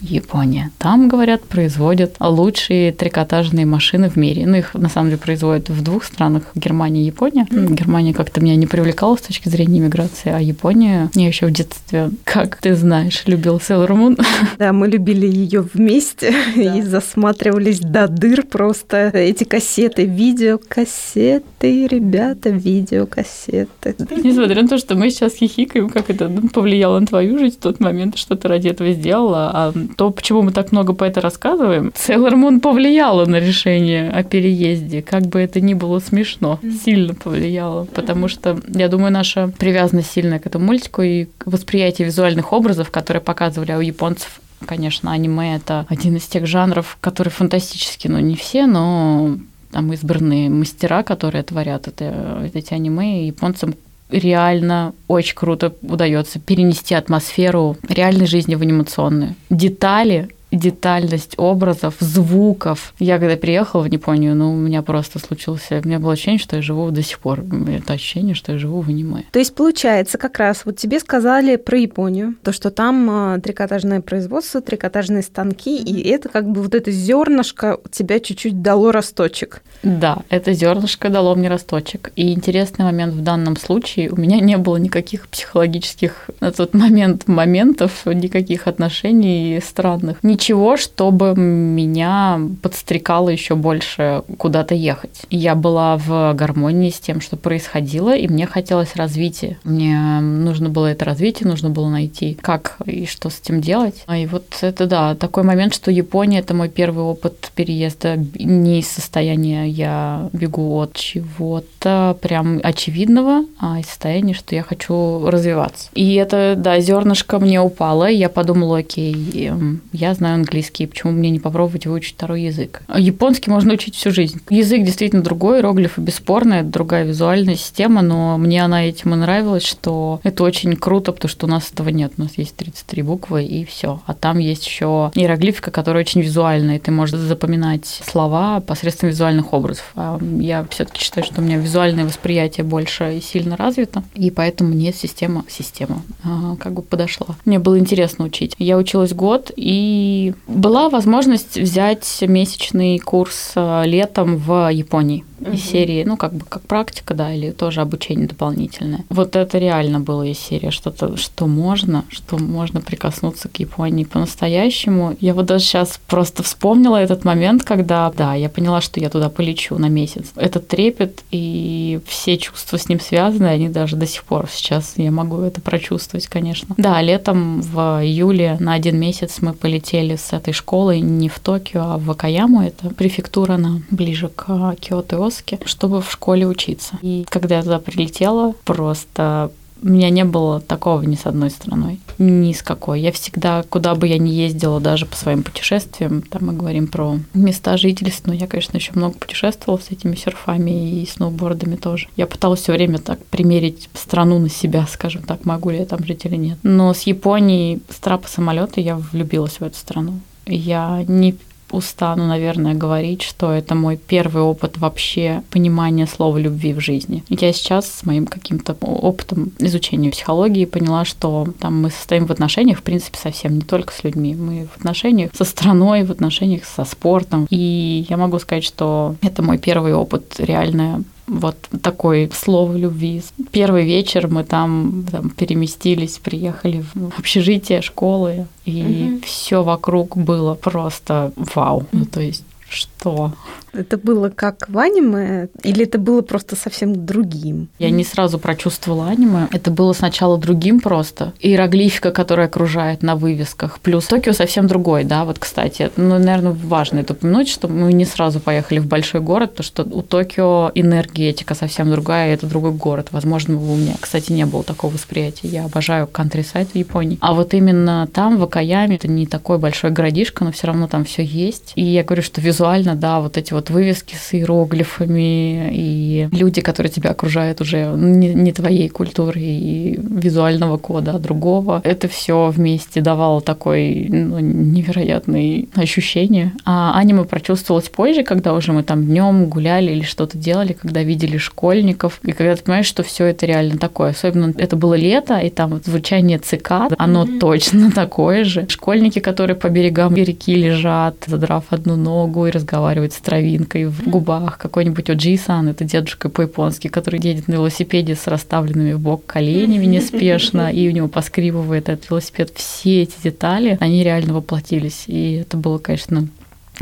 Япония. Там, говорят, производят лучшие трикотажные машины в мире. Ну, их на самом деле производят в двух странах, Германия и Япония. Mm. Германия как-то меня не привлекала с точки зрения иммиграции, а Япония я еще в детстве, как ты знаешь, любил Sailor Moon. Да, мы любили ее вместе да. и засматривались до дыр просто эти кассеты, видеокассеты, ребята, видеокассеты. Несмотря на то, что мы сейчас хихикаем, как это повлияло на твою жизнь в тот момент, что ты ради этого сделала, а то, почему мы так много по это рассказываем, Sailor Moon повлияла на решение о переезде, как бы это ни было смешно, сильно повлияло, потому что, я думаю, наша привязанность сильная к этому мультику и восприятие визуальных образов, которые показывали у японцев Конечно, аниме это один из тех жанров, которые фантастические, но не все, но там избранные мастера, которые творят это, эти аниме, японцам реально очень круто удается перенести атмосферу реальной жизни в анимационную. Детали детальность образов, звуков. Я когда приехала в Японию, ну, у меня просто случился... У меня было ощущение, что я живу до сих пор. Это ощущение, что я живу в аниме. То есть, получается, как раз вот тебе сказали про Японию, то, что там а, трикотажное производство, трикотажные станки, и это как бы вот это зернышко тебя чуть-чуть дало росточек. Да, это зернышко дало мне росточек. И интересный момент в данном случае, у меня не было никаких психологических на тот момент моментов, никаких отношений странных. Ничего, чтобы меня подстрекало еще больше куда-то ехать. Я была в гармонии с тем, что происходило, и мне хотелось развития. Мне нужно было это развитие, нужно было найти, как и что с этим делать. И вот это, да, такой момент, что Япония – это мой первый опыт переезда не из состояния «я бегу от чего-то прям очевидного», а из состояния, что я хочу развиваться. И это, да, зернышко мне упало, и я подумала, окей, эм, я знаю английский, почему мне не попробовать выучить второй язык? Японский можно учить всю жизнь. Язык действительно другой, иероглифы бесспорно, это другая визуальная система, но мне она этим и нравилась, что это очень круто, потому что у нас этого нет. У нас есть 33 буквы и все. А там есть еще иероглифика, которая очень визуальная, и ты можешь запоминать слова посредством визуальных образов. А я все-таки считаю, что у меня визуальное восприятие больше и сильно развито, и поэтому мне система, система а, как бы подошла. Мне было интересно учить. Я училась год, и была возможность взять месячный курс а, летом в Японии угу. из серии, ну, как бы как практика, да, или тоже обучение дополнительное. Вот это реально было из серии, что-то, что можно, что можно прикоснуться к Японии по-настоящему. Я вот даже сейчас просто вспомнила этот момент, когда, да, я поняла, что я туда полечу на месяц. Этот трепет и все чувства с ним связаны, они даже до сих пор сейчас я могу это прочувствовать, конечно. Да, летом в июле на один месяц мы полетели с этой школы не в Токио, а в Акаяму, это префектура, она ближе к Киото Осаке, чтобы в школе учиться. И когда я туда прилетела, просто у меня не было такого ни с одной страной, ни с какой. Я всегда, куда бы я ни ездила, даже по своим путешествиям, там мы говорим про места жительства, но я, конечно, еще много путешествовала с этими серфами и сноубордами тоже. Я пыталась все время так примерить страну на себя, скажем так, могу ли я там жить или нет. Но с Японией, с трапа самолета я влюбилась в эту страну. Я не устану, наверное, говорить, что это мой первый опыт вообще понимания слова любви в жизни. Я сейчас с моим каким-то опытом изучения психологии поняла, что там мы состоим в отношениях, в принципе, совсем не только с людьми. Мы в отношениях со страной, в отношениях со спортом. И я могу сказать, что это мой первый опыт реально вот такой слово любви. Первый вечер мы там, там переместились, приехали в общежитие школы, и угу. все вокруг было просто вау. Ну, то есть что? Это было как в аниме или это было просто совсем другим? Я не сразу прочувствовала аниме. Это было сначала другим просто. Иероглифика, которая окружает на вывесках. Плюс Токио совсем другой, да, вот, кстати. Ну, наверное, важно это упомянуть, что мы не сразу поехали в большой город, потому что у Токио энергетика совсем другая, и это другой город. Возможно, у меня, кстати, не было такого восприятия. Я обожаю кантри-сайт в Японии. А вот именно там, в Акаяме, это не такой большой городишко, но все равно там все есть. И я говорю, что визуально, да, вот эти вот вывески с иероглифами и люди, которые тебя окружают уже не, не твоей культуры и визуального кода, а другого. Это все вместе давало такое ну, невероятное ощущение. А аниме прочувствовалось позже, когда уже мы там днем гуляли или что-то делали, когда видели школьников, и когда ты понимаешь, что все это реально такое. Особенно это было лето, и там вот звучание цикад, оно mm-hmm. точно такое же. Школьники, которые по берегам реки лежат, задрав одну ногу и разговаривают с травинкой в губах. Какой-нибудь Оджи-сан, это дедушка по-японски, который едет на велосипеде с расставленными в бок коленями неспешно, и у него поскрипывает этот велосипед. Все эти детали, они реально воплотились. И это было, конечно,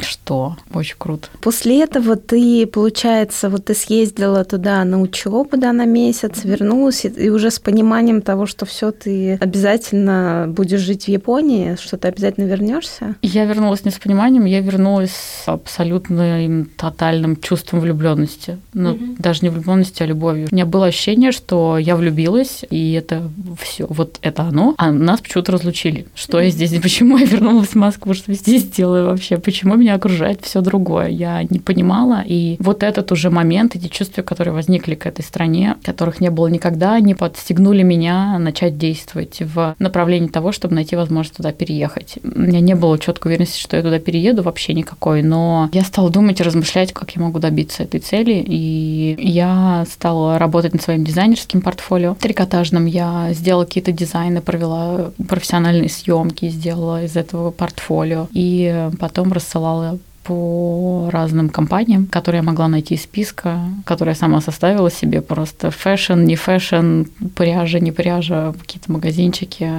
что? Очень круто. После этого ты, получается, вот ты съездила туда на учебу, да, на месяц, вернулась, и уже с пониманием того, что все ты обязательно будешь жить в Японии, что ты обязательно вернешься? Я вернулась не с пониманием, я вернулась с абсолютным тотальным чувством влюбленности. Ну, mm-hmm. даже не влюбленности, а любовью. У меня было ощущение, что я влюбилась, и это все, вот это оно, а нас почему-то разлучили. Что я здесь, почему я вернулась в Москву, что я здесь делаю вообще, почему меня окружает все другое. Я не понимала, и вот этот уже момент, эти чувства, которые возникли к этой стране, которых не было никогда, они подстегнули меня начать действовать в направлении того, чтобы найти возможность туда переехать. У меня не было четкой уверенности, что я туда перееду, вообще никакой, но я стала думать и размышлять, как я могу добиться этой цели, и я стала работать над своим дизайнерским портфолио трикотажным. Я сделала какие-то дизайны, провела профессиональные съемки, сделала из этого портфолио, и потом рассылала портфолио по разным компаниям, которые я могла найти из списка, которые я сама составила себе. Просто fashion, не fashion, пряжа, не пряжа, какие-то магазинчики.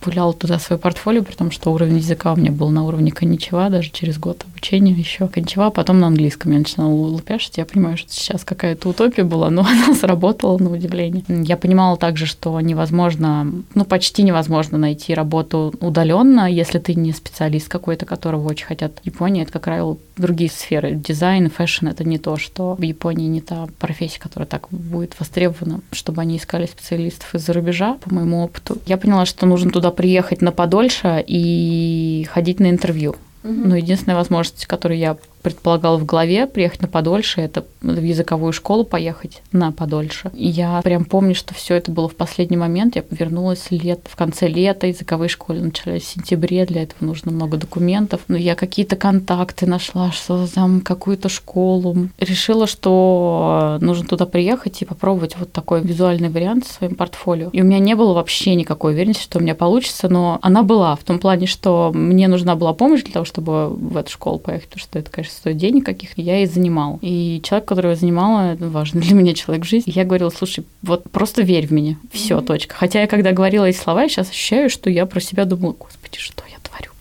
Пуляла туда свое портфолио, при том, что уровень языка у меня был на уровне こんにちは, даже через год обучения еще. こんにちは, потом на английском я начинала лупяшить. Я понимаю, что сейчас какая-то утопия была, но она сработала на удивление. Я понимала также, что невозможно, ну почти невозможно найти работу удаленно, если ты не специалист какой-то, которого очень хотят в Японии. Это как раз правилу, другие сферы. Дизайн, фэшн — это не то, что в Японии не та профессия, которая так будет востребована, чтобы они искали специалистов из-за рубежа, по моему опыту. Я поняла, что нужно туда приехать на подольше и ходить на интервью. Угу. Но единственная возможность, которую я предполагала в голове приехать на подольше, это в языковую школу поехать на подольше. И я прям помню, что все это было в последний момент. Я вернулась лет, в конце лета, школы начались в сентябре, для этого нужно много документов. Но я какие-то контакты нашла, что там какую-то школу. Решила, что нужно туда приехать и попробовать вот такой визуальный вариант в своем портфолио. И у меня не было вообще никакой уверенности, что у меня получится, но она была в том плане, что мне нужна была помощь для того, чтобы в эту школу поехать, потому что это, конечно, стоит денег каких, я и занимала. И человек, которого я занимала, это важный для меня человек в жизни, я говорила, слушай, вот просто верь в меня, все, mm-hmm. точка. Хотя я когда говорила эти слова, я сейчас ощущаю, что я про себя думала, господи, что я творю?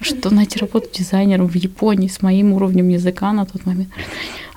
Что найти работу дизайнером в Японии с моим уровнем языка на тот момент?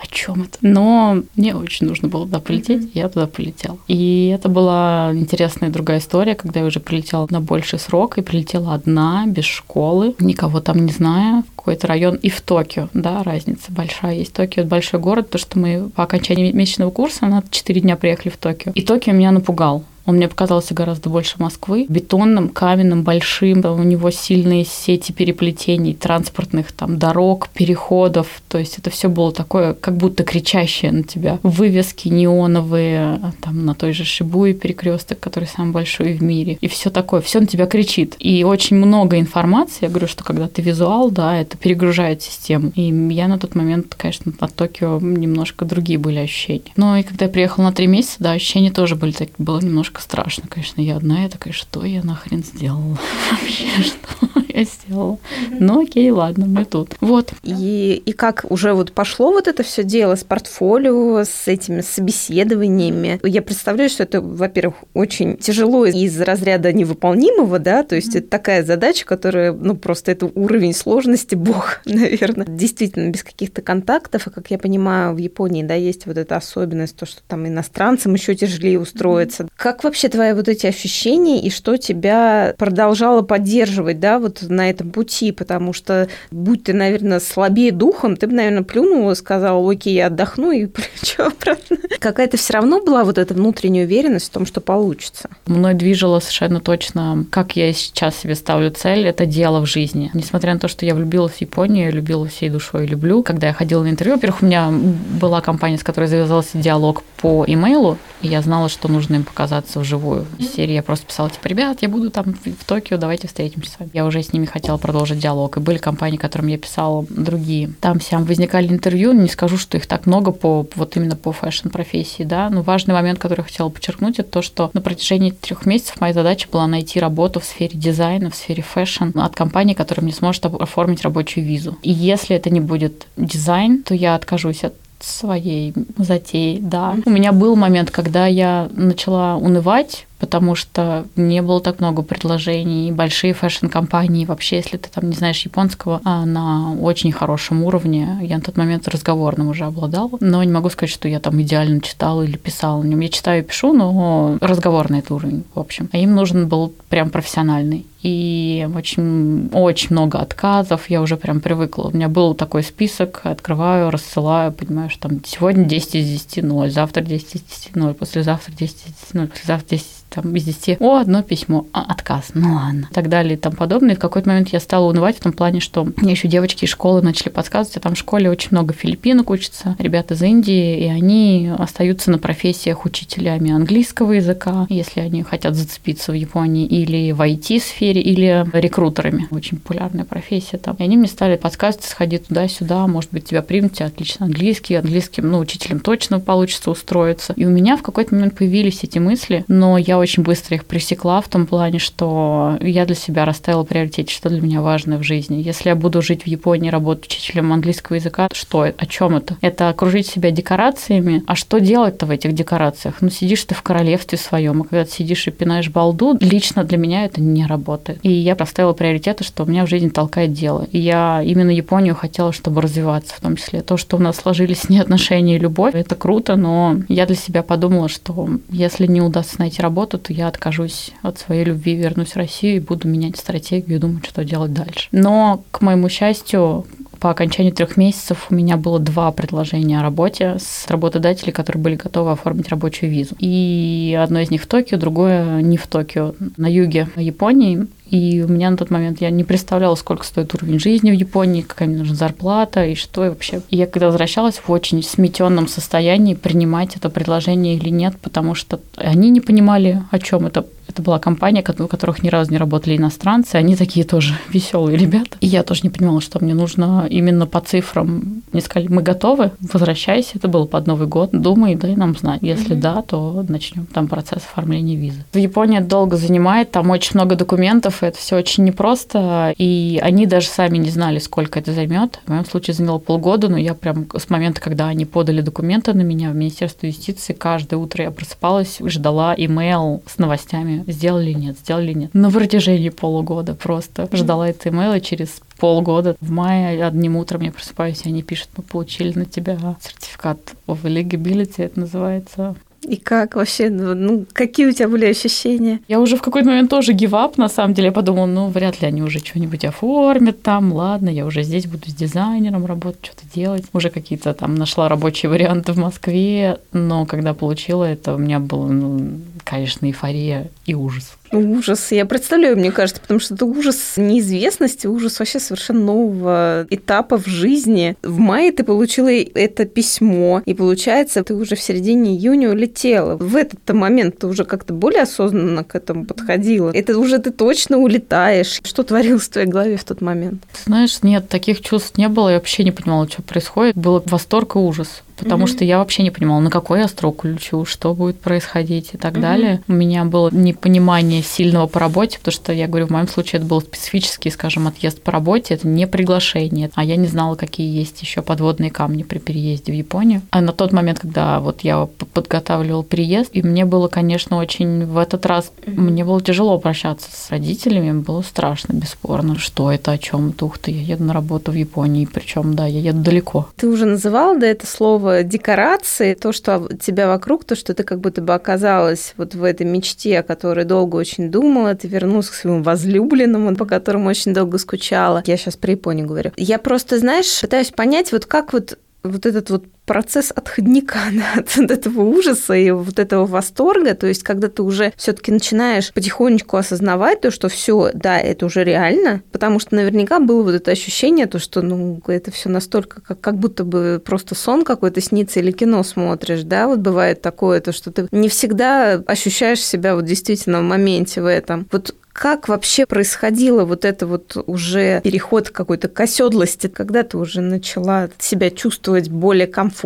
О чем это. Но мне очень нужно было туда полететь, mm-hmm. я туда полетела. И это была интересная другая история, когда я уже прилетела на больший срок и прилетела одна, без школы, никого там не зная, в какой-то район и в Токио, да, разница большая есть. Токио – это большой город, то, что мы по окончании месячного курса на 4 дня приехали в Токио. И Токио меня напугал. Он мне показался гораздо больше Москвы. Бетонным, каменным, большим. У него сильные сети переплетений, транспортных там дорог, переходов. То есть это все было такое, как будто кричащее на тебя. Вывески неоновые, там на той же Шибуе перекресток, который самый большой в мире. И все такое, все на тебя кричит. И очень много информации. Я говорю, что когда ты визуал, да, это перегружает систему. И я на тот момент, конечно, от Токио немножко другие были ощущения. Но и когда я приехала на три месяца, да, ощущения тоже были так, было немножко немножко страшно, конечно. Я одна, я такая, что я нахрен сделала? Вообще, что я сделала? Ну окей, ладно, мы тут. Вот. И, и как уже вот пошло вот это все дело с портфолио, с этими собеседованиями? Я представляю, что это, во-первых, очень тяжело из разряда невыполнимого, да, то есть это такая задача, которая, ну, просто это уровень сложности, бог, наверное. Действительно, без каких-то контактов, и, как я понимаю, в Японии, да, есть вот эта особенность, то, что там иностранцам еще тяжелее устроиться. Как вообще твои вот эти ощущения и что тебя продолжало поддерживать, да, вот на этом пути? Потому что, будь ты, наверное, слабее духом, ты бы, наверное, плюнула, сказала, окей, я отдохну и полечу обратно. Какая-то все равно была вот эта внутренняя уверенность в том, что получится. Мной двигала совершенно точно, как я сейчас себе ставлю цель, это дело в жизни. Несмотря на то, что я влюбилась в Японию, я любила всей душой люблю. Когда я ходила на интервью, во-первых, у меня была компания, с которой завязался диалог по имейлу, и я знала, что нужно им показаться вживую. Из серии я просто писала, типа, ребят, я буду там в Токио, давайте встретимся. Я уже с ними хотела продолжить диалог. И были компании, которым я писала другие. Там всем возникали интервью, не скажу, что их так много по вот именно по fashion-профессии, да, но важный момент, который я хотела подчеркнуть, это то, что на протяжении трех месяцев моя задача была найти работу в сфере дизайна, в сфере fashion от компании, которая мне сможет оформить рабочую визу. И если это не будет дизайн, то я откажусь от своей затеи, да. У меня был момент, когда я начала унывать, потому что не было так много предложений. Большие фэшн-компании, вообще, если ты там не знаешь японского, а на очень хорошем уровне. Я на тот момент разговорным уже обладала, но не могу сказать, что я там идеально читала или писала на нем. Я читаю и пишу, но разговорный это уровень, в общем. А им нужен был прям профессиональный. И очень, очень много отказов, я уже прям привыкла. У меня был такой список, открываю, рассылаю, понимаю, что там сегодня 10 из 10 0, завтра 10 из 10 0, послезавтра 10 из 10 0, послезавтра 10 из там из 10, о, одно письмо, а, отказ, ну ладно, и так далее и тому подобное. И в какой-то момент я стала унывать в том плане, что мне еще девочки из школы начали подсказывать, а там в школе очень много филиппинок учатся, ребята из Индии, и они остаются на профессиях учителями английского языка, если они хотят зацепиться в Японии, или в IT-сфере, или рекрутерами. Очень популярная профессия там. И они мне стали подсказывать, сходи туда-сюда, может быть, тебя примут, тебя отлично английский, английским, ну, учителем точно получится устроиться. И у меня в какой-то момент появились эти мысли, но я очень быстро их пресекла в том плане, что я для себя расставила приоритет, что для меня важно в жизни. Если я буду жить в Японии, работать учителем английского языка, что, о чем это? Это окружить себя декорациями. А что делать-то в этих декорациях? Ну, сидишь ты в королевстве своем, а когда ты сидишь и пинаешь балду, лично для меня это не работает. И я поставила приоритеты, что у меня в жизни толкает дело. И я именно Японию хотела, чтобы развиваться, в том числе. То, что у нас сложились с ней отношения и любовь, это круто, но я для себя подумала, что если не удастся найти работу, то я откажусь от своей любви, вернусь в Россию и буду менять стратегию и думать, что делать дальше. Но, к моему счастью, по окончании трех месяцев у меня было два предложения о работе с работодателей, которые были готовы оформить рабочую визу. И одно из них в Токио, другое не в Токио, на юге Японии. И у меня на тот момент я не представляла, сколько стоит уровень жизни в Японии, какая мне нужна зарплата и что и вообще. И я когда возвращалась в очень сметенном состоянии принимать это предложение или нет, потому что они не понимали, о чем это это была компания, у которых ни разу не работали иностранцы. Они такие тоже веселые ребята. И я тоже не понимала, что мне нужно именно по цифрам. Мне сказали, мы готовы, возвращайся. Это было под Новый год. Думай, дай нам знать. Если mm-hmm. да, то начнем там процесс оформления визы. В Японии долго занимает, там очень много документов, и это все очень непросто. И они даже сами не знали, сколько это займет. В моем случае заняло полгода, но я прям с момента, когда они подали документы на меня в Министерство юстиции, каждое утро я просыпалась, ждала имейл с новостями сделали нет, сделали нет. На протяжении полугода просто ждала это имейла через полгода. В мае одним утром я просыпаюсь, и они пишут, мы получили на тебя сертификат of eligibility, это называется. И как вообще, ну, ну, какие у тебя были ощущения? Я уже в какой-то момент тоже гивап, на самом деле. Я подумала, ну, вряд ли они уже что-нибудь оформят там, ладно, я уже здесь буду с дизайнером работать, что-то делать. Уже какие-то там нашла рабочие варианты в Москве, но когда получила это, у меня было, ну, конечно, эйфория и ужас. Ужас. Я представляю, мне кажется, потому что это ужас неизвестности, ужас вообще совершенно нового этапа в жизни. В мае ты получила это письмо, и получается, ты уже в середине июня улетела. В этот момент ты уже как-то более осознанно к этому подходила. Это уже ты точно улетаешь. Что творилось в твоей голове в тот момент? Знаешь, нет, таких чувств не было. Я вообще не понимала, что происходит. Был восторг и ужас потому mm-hmm. что я вообще не понимала, на какой я строк улечу, что будет происходить и так mm-hmm. далее. У меня было непонимание сильного по работе, потому что, я говорю, в моем случае это был специфический, скажем, отъезд по работе, это не приглашение, а я не знала, какие есть еще подводные камни при переезде в Японию. А на тот момент, когда вот я подготавливал переезд, и мне было, конечно, очень в этот раз, mm-hmm. мне было тяжело прощаться с родителями, было страшно, бесспорно, что это, о чем это, ух ты, я еду на работу в Японии, причем, да, я еду далеко. Ты уже называла, да, это слово декорации, то, что тебя вокруг, то, что ты как будто бы оказалась вот в этой мечте, о которой долго очень думала, ты вернулась к своему возлюбленному, по которому очень долго скучала. Я сейчас про Японию говорю. Я просто, знаешь, пытаюсь понять, вот как вот вот этот вот процесс отходника да, от этого ужаса и вот этого восторга, то есть когда ты уже все-таки начинаешь потихонечку осознавать то, что все, да, это уже реально, потому что наверняка было вот это ощущение, то, что ну это все настолько как, как будто бы просто сон какой-то снится или кино смотришь, да, вот бывает такое, то, что ты не всегда ощущаешь себя вот действительно в моменте в этом. Вот как вообще происходило вот это вот уже переход какой-то к оседлости, когда ты уже начала себя чувствовать более комфортно?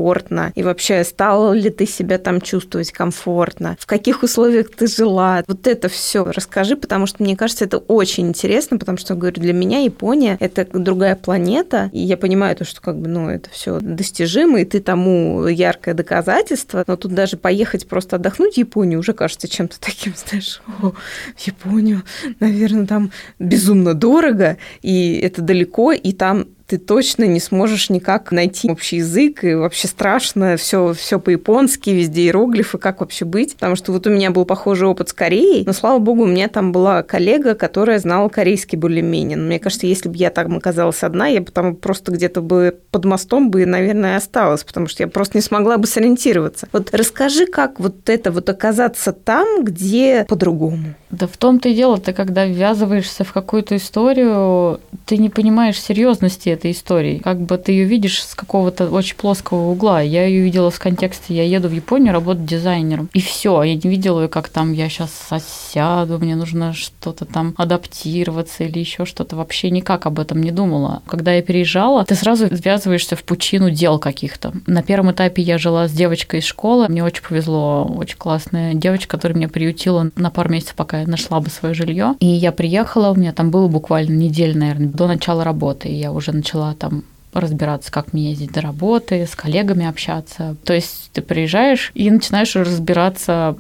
И вообще, стала ли ты себя там чувствовать комфортно? В каких условиях ты жила? Вот это все расскажи, потому что мне кажется, это очень интересно, потому что, говорю, для меня Япония – это другая планета, и я понимаю то, что как бы, ну, это все достижимо, и ты тому яркое доказательство, но тут даже поехать просто отдохнуть в Японию уже кажется чем-то таким, знаешь, о, в Японию, наверное, там безумно дорого, и это далеко, и там ты точно не сможешь никак найти общий язык, и вообще страшно, все, все по-японски, везде иероглифы, как вообще быть? Потому что вот у меня был похожий опыт с Кореей, но, слава богу, у меня там была коллега, которая знала корейский более-менее. Но мне кажется, если бы я там оказалась одна, я бы там просто где-то бы под мостом бы, наверное, осталась, потому что я просто не смогла бы сориентироваться. Вот расскажи, как вот это вот оказаться там, где по-другому. Да в том-то и дело, ты когда ввязываешься в какую-то историю, ты не понимаешь серьезности этой истории. Как бы ты ее видишь с какого-то очень плоского угла. Я ее видела в контексте, я еду в Японию работать дизайнером. И все, я не видела ее, как там я сейчас сосяду, мне нужно что-то там адаптироваться или еще что-то. Вообще никак об этом не думала. Когда я переезжала, ты сразу ввязываешься в пучину дел каких-то. На первом этапе я жила с девочкой из школы. Мне очень повезло, очень классная девочка, которая меня приютила на пару месяцев, пока нашла бы свое жилье. И я приехала, у меня там было буквально неделя, наверное, до начала работы. И я уже начала там разбираться, как мне ездить до работы, с коллегами общаться. То есть ты приезжаешь и начинаешь разбираться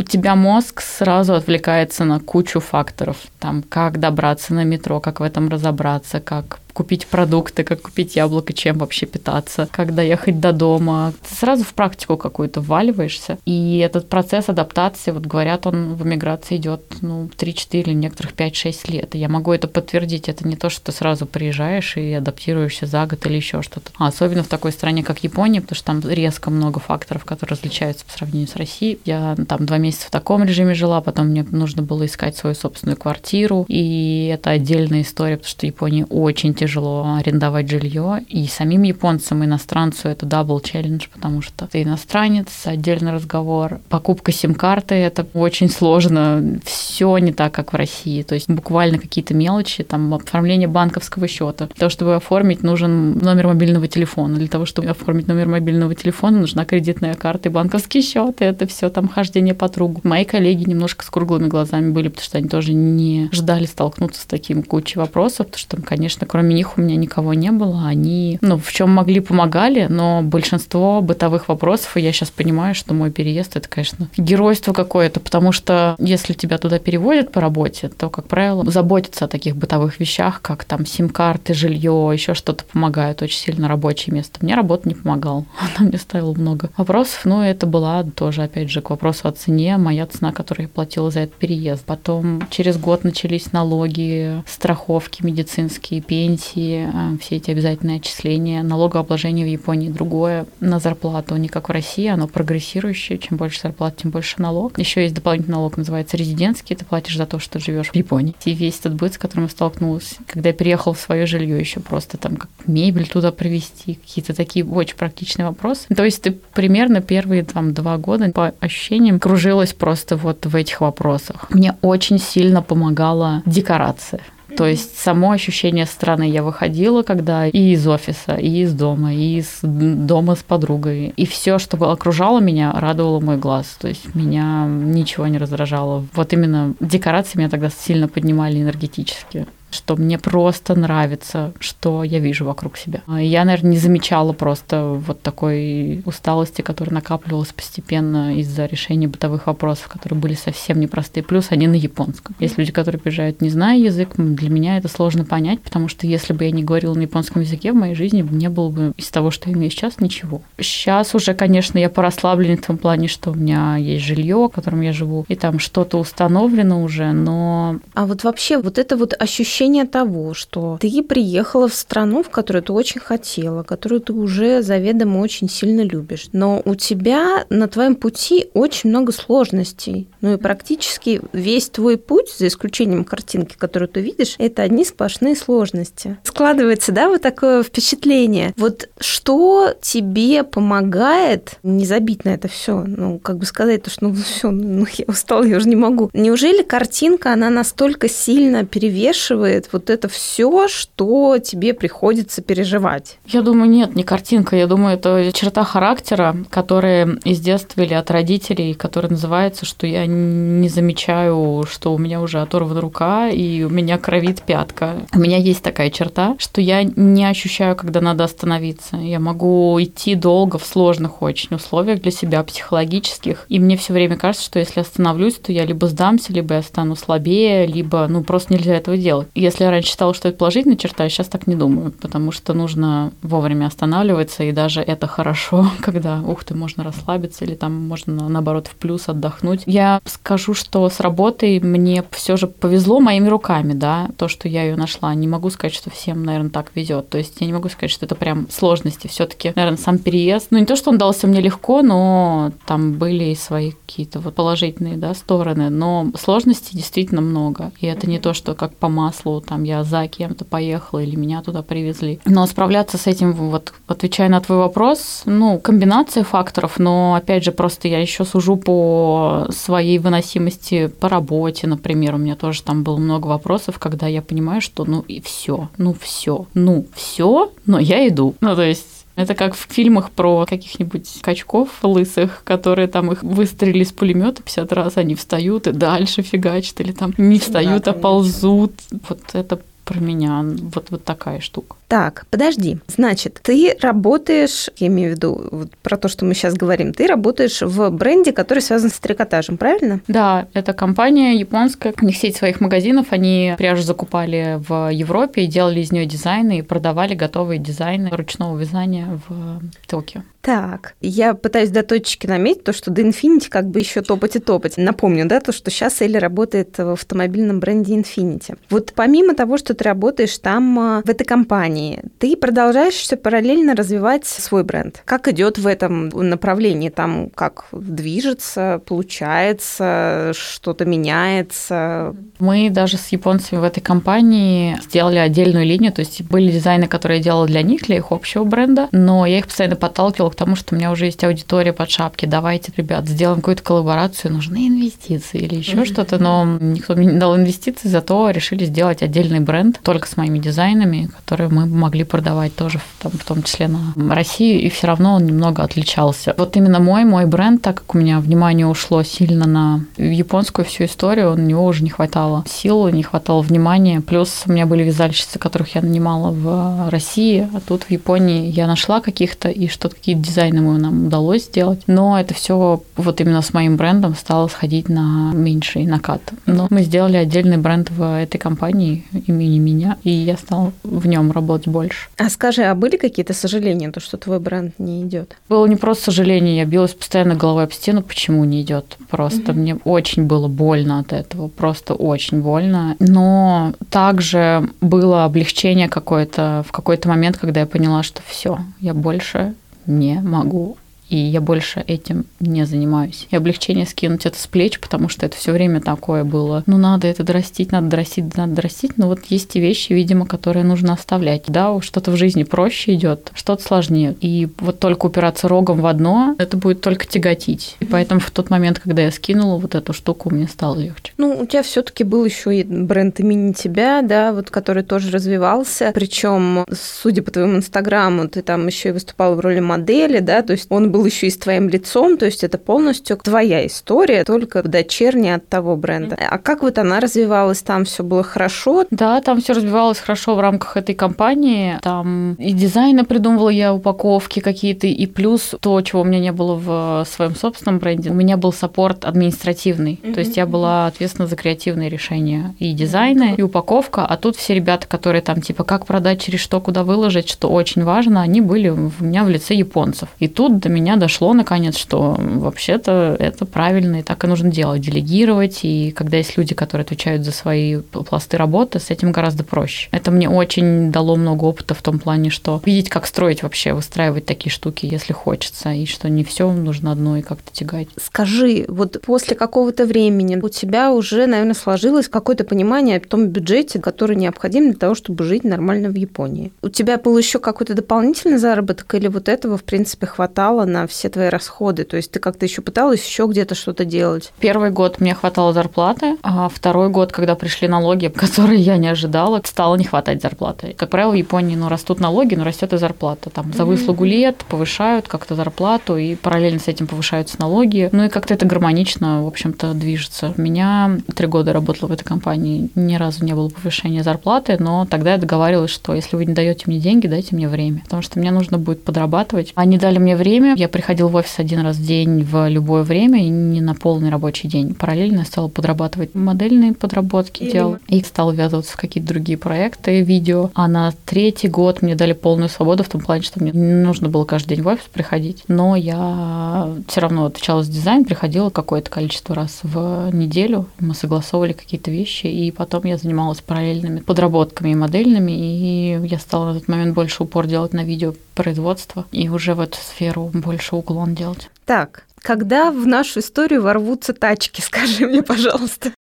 у тебя мозг сразу отвлекается на кучу факторов. Там, как добраться на метро, как в этом разобраться, как купить продукты, как купить яблоко, чем вообще питаться, как доехать до дома. Ты сразу в практику какую-то вваливаешься. И этот процесс адаптации, вот говорят, он в эмиграции идет ну, 3-4, некоторых 5-6 лет. И я могу это подтвердить. Это не то, что ты сразу приезжаешь и адаптируешься за год или еще что-то. А особенно в такой стране, как Япония, потому что там резко много факторов, которые различаются по сравнению с Россией. Я там два месяца в таком режиме жила, потом мне нужно было искать свою собственную квартиру. И это отдельная история, потому что Япония очень тяжело тяжело арендовать жилье, и самим японцам, иностранцу это double challenge, потому что ты иностранец, отдельный разговор. Покупка сим-карты – это очень сложно, все не так, как в России, то есть буквально какие-то мелочи, там оформление банковского счета. Для того, чтобы оформить, нужен номер мобильного телефона. Для того, чтобы оформить номер мобильного телефона, нужна кредитная карта и банковский счет, и это все там хождение по кругу. Мои коллеги немножко с круглыми глазами были, потому что они тоже не ждали столкнуться с таким кучей вопросов, потому что, конечно, кроме них у меня никого не было. Они, ну, в чем могли, помогали, но большинство бытовых вопросов, и я сейчас понимаю, что мой переезд это, конечно, геройство какое-то, потому что если тебя туда переводят по работе, то, как правило, заботиться о таких бытовых вещах, как там сим-карты, жилье, еще что-то помогают очень сильно рабочее место. Мне работа не помогала. Она мне ставила много вопросов, но это была тоже, опять же, к вопросу о цене, моя цена, которую я платила за этот переезд. Потом через год начались налоги, страховки медицинские, пенсии, пенсии, а, все эти обязательные отчисления, налогообложение в Японии другое на зарплату, не как в России, оно прогрессирующее, чем больше зарплат, тем больше налог. Еще есть дополнительный налог, называется резидентский, ты платишь за то, что живешь в Японии. И весь этот быт, с которым я столкнулась, когда я переехала в свое жилье, еще просто там как мебель туда привезти, какие-то такие очень практичные вопросы. То есть ты примерно первые там два года по ощущениям кружилась просто вот в этих вопросах. Мне очень сильно помогала декорация. То есть само ощущение страны я выходила, когда и из офиса, и из дома, и из дома с подругой. И все, что окружало меня, радовало мой глаз. То есть меня ничего не раздражало. Вот именно декорации меня тогда сильно поднимали энергетически что мне просто нравится, что я вижу вокруг себя. Я, наверное, не замечала просто вот такой усталости, которая накапливалась постепенно из-за решения бытовых вопросов, которые были совсем непростые. Плюс они на японском. Есть люди, которые приезжают, не зная язык, для меня это сложно понять, потому что если бы я не говорила на японском языке, в моей жизни не было бы из того, что я имею сейчас, ничего. Сейчас уже, конечно, я порасслаблены в том плане, что у меня есть жилье, в котором я живу, и там что-то установлено уже, но... А вот вообще вот это вот ощущение ощущение того, что ты приехала в страну, в которую ты очень хотела, которую ты уже заведомо очень сильно любишь, но у тебя на твоем пути очень много сложностей. Ну и практически весь твой путь, за исключением картинки, которую ты видишь, это одни сплошные сложности. Складывается, да, вот такое впечатление. Вот что тебе помогает не забить на это все? Ну, как бы сказать, то, что ну все, ну я устала, я уже не могу. Неужели картинка, она настолько сильно перевешивает описывает вот это все, что тебе приходится переживать? Я думаю, нет, не картинка. Я думаю, это черта характера, которая из детства или от родителей, которая называется, что я не замечаю, что у меня уже оторвана рука и у меня кровит пятка. У меня есть такая черта, что я не ощущаю, когда надо остановиться. Я могу идти долго в сложных очень условиях для себя, психологических. И мне все время кажется, что если остановлюсь, то я либо сдамся, либо я стану слабее, либо ну просто нельзя этого делать. Если я раньше считала, что это положительная черта, я сейчас так не думаю, потому что нужно вовремя останавливаться, и даже это хорошо, когда, ух ты, можно расслабиться, или там можно, наоборот, в плюс отдохнуть. Я скажу, что с работой мне все же повезло моими руками, да, то, что я ее нашла. Не могу сказать, что всем, наверное, так везет. То есть я не могу сказать, что это прям сложности. Все-таки, наверное, сам переезд. Ну, не то, что он дался мне легко, но там были и свои какие-то вот положительные да, стороны. Но сложностей действительно много. И это не то, что как по маслу, там я за кем-то поехала или меня туда привезли. Но справляться с этим, вот отвечая на твой вопрос, ну, комбинация факторов, но опять же, просто я еще сужу по своей выносимости по работе, например. У меня тоже там было много вопросов, когда я понимаю, что ну и все, ну все, ну все, но я иду. Ну, то есть это как в фильмах про каких-нибудь качков лысых, которые там их выстрелили с пулемета 50 раз, они встают и дальше фигачат, или там не встают, да, а ползут. Вот это про меня. Вот, вот такая штука. Так, подожди. Значит, ты работаешь, я имею в виду вот про то, что мы сейчас говорим, ты работаешь в бренде, который связан с трикотажем, правильно? Да, это компания японская, у них сеть своих магазинов, они пряжу закупали в Европе и делали из нее дизайны и продавали готовые дизайны ручного вязания в Токио. Так, я пытаюсь до точки наметить то, что до Infinity как бы еще топать и топать. Напомню, да, то, что сейчас Элли работает в автомобильном бренде Infinity. Вот помимо того, что ты работаешь там а, в этой компании, ты продолжаешь все параллельно развивать свой бренд. Как идет в этом направлении? Там как движется, получается, что-то меняется? Мы даже с японцами в этой компании сделали отдельную линию, то есть были дизайны, которые я делала для них, для их общего бренда, но я их постоянно подталкивала к тому, что у меня уже есть аудитория под шапки, давайте, ребят, сделаем какую-то коллаборацию, нужны инвестиции или еще mm-hmm. что-то, но никто мне не дал инвестиций, зато решили сделать отдельный бренд только с моими дизайнами, которые мы могли продавать тоже, там, в том числе на Россию, и все равно он немного отличался. Вот именно мой, мой бренд, так как у меня внимание ушло сильно на японскую всю историю, у него уже не хватало сил, не хватало внимания, плюс у меня были вязальщицы, которых я нанимала в России, а тут в Японии я нашла каких-то, и что-то какие-то дизайны нам удалось сделать. Но это все вот именно с моим брендом стало сходить на меньший накат. Но мы сделали отдельный бренд в этой компании имени меня, и я стала в нем работать больше. А скажи, а были какие-то сожаления, то, что твой бренд не идет? Было не просто сожаление, я билась постоянно головой об стену, почему не идет. Просто угу. мне очень было больно от этого, просто очень больно. Но также было облегчение какое-то в какой-то момент, когда я поняла, что все, я больше не могу и я больше этим не занимаюсь. И облегчение скинуть это с плеч, потому что это все время такое было. Ну, надо это дорастить, надо дорастить, надо дорастить. Но вот есть и вещи, видимо, которые нужно оставлять. Да, что-то в жизни проще идет, что-то сложнее. И вот только упираться рогом в одно, это будет только тяготить. И поэтому в тот момент, когда я скинула вот эту штуку, мне стало легче. Ну, у тебя все-таки был еще и бренд имени тебя, да, вот который тоже развивался. Причем, судя по твоему инстаграму, ты там еще и выступала в роли модели, да, то есть он был был еще и с твоим лицом, то есть это полностью твоя история, только дочерняя от того бренда. А как вот она развивалась? Там все было хорошо? Да, там все развивалось хорошо в рамках этой компании. Там и дизайны придумывала я, упаковки какие-то, и плюс то, чего у меня не было в своем собственном бренде, у меня был саппорт административный. Mm-hmm. То есть я была ответственна за креативные решения и дизайны, и упаковка, а тут все ребята, которые там типа как продать, через что, куда выложить, что очень важно, они были у меня в лице японцев. И тут до меня меня дошло наконец, что вообще-то это правильно и так и нужно делать, делегировать. И когда есть люди, которые отвечают за свои пласты работы, с этим гораздо проще. Это мне очень дало много опыта в том плане, что видеть, как строить вообще, выстраивать такие штуки, если хочется, и что не все нужно одно и как-то тягать. Скажи, вот после какого-то времени у тебя уже, наверное, сложилось какое-то понимание о том бюджете, который необходим для того, чтобы жить нормально в Японии. У тебя был еще какой-то дополнительный заработок или вот этого, в принципе, хватало на на все твои расходы? То есть ты как-то еще пыталась еще где-то что-то делать? Первый год мне хватало зарплаты, а второй год, когда пришли налоги, которые я не ожидала, стало не хватать зарплаты. Как правило, в Японии ну, растут налоги, но растет и зарплата. Там за выслугу лет повышают как-то зарплату, и параллельно с этим повышаются налоги. Ну и как-то это гармонично, в общем-то, движется. У меня три года работала в этой компании, ни разу не было повышения зарплаты, но тогда я договаривалась, что если вы не даете мне деньги, дайте мне время, потому что мне нужно будет подрабатывать. Они дали мне время, я я приходила в офис один раз в день в любое время, и не на полный рабочий день. Параллельно я стала подрабатывать модельные подработки Или... делала, и стала ввязываться в какие-то другие проекты, видео. А на третий год мне дали полную свободу в том плане, что мне не нужно было каждый день в офис приходить, но я все равно отвечала за дизайн, приходила какое-то количество раз в неделю, мы согласовывали какие-то вещи, и потом я занималась параллельными подработками и модельными, и я стала на тот момент больше упор делать на видеопроизводство и уже в эту сферу больше уклон делать. Так, когда в нашу историю ворвутся тачки, скажи мне, пожалуйста.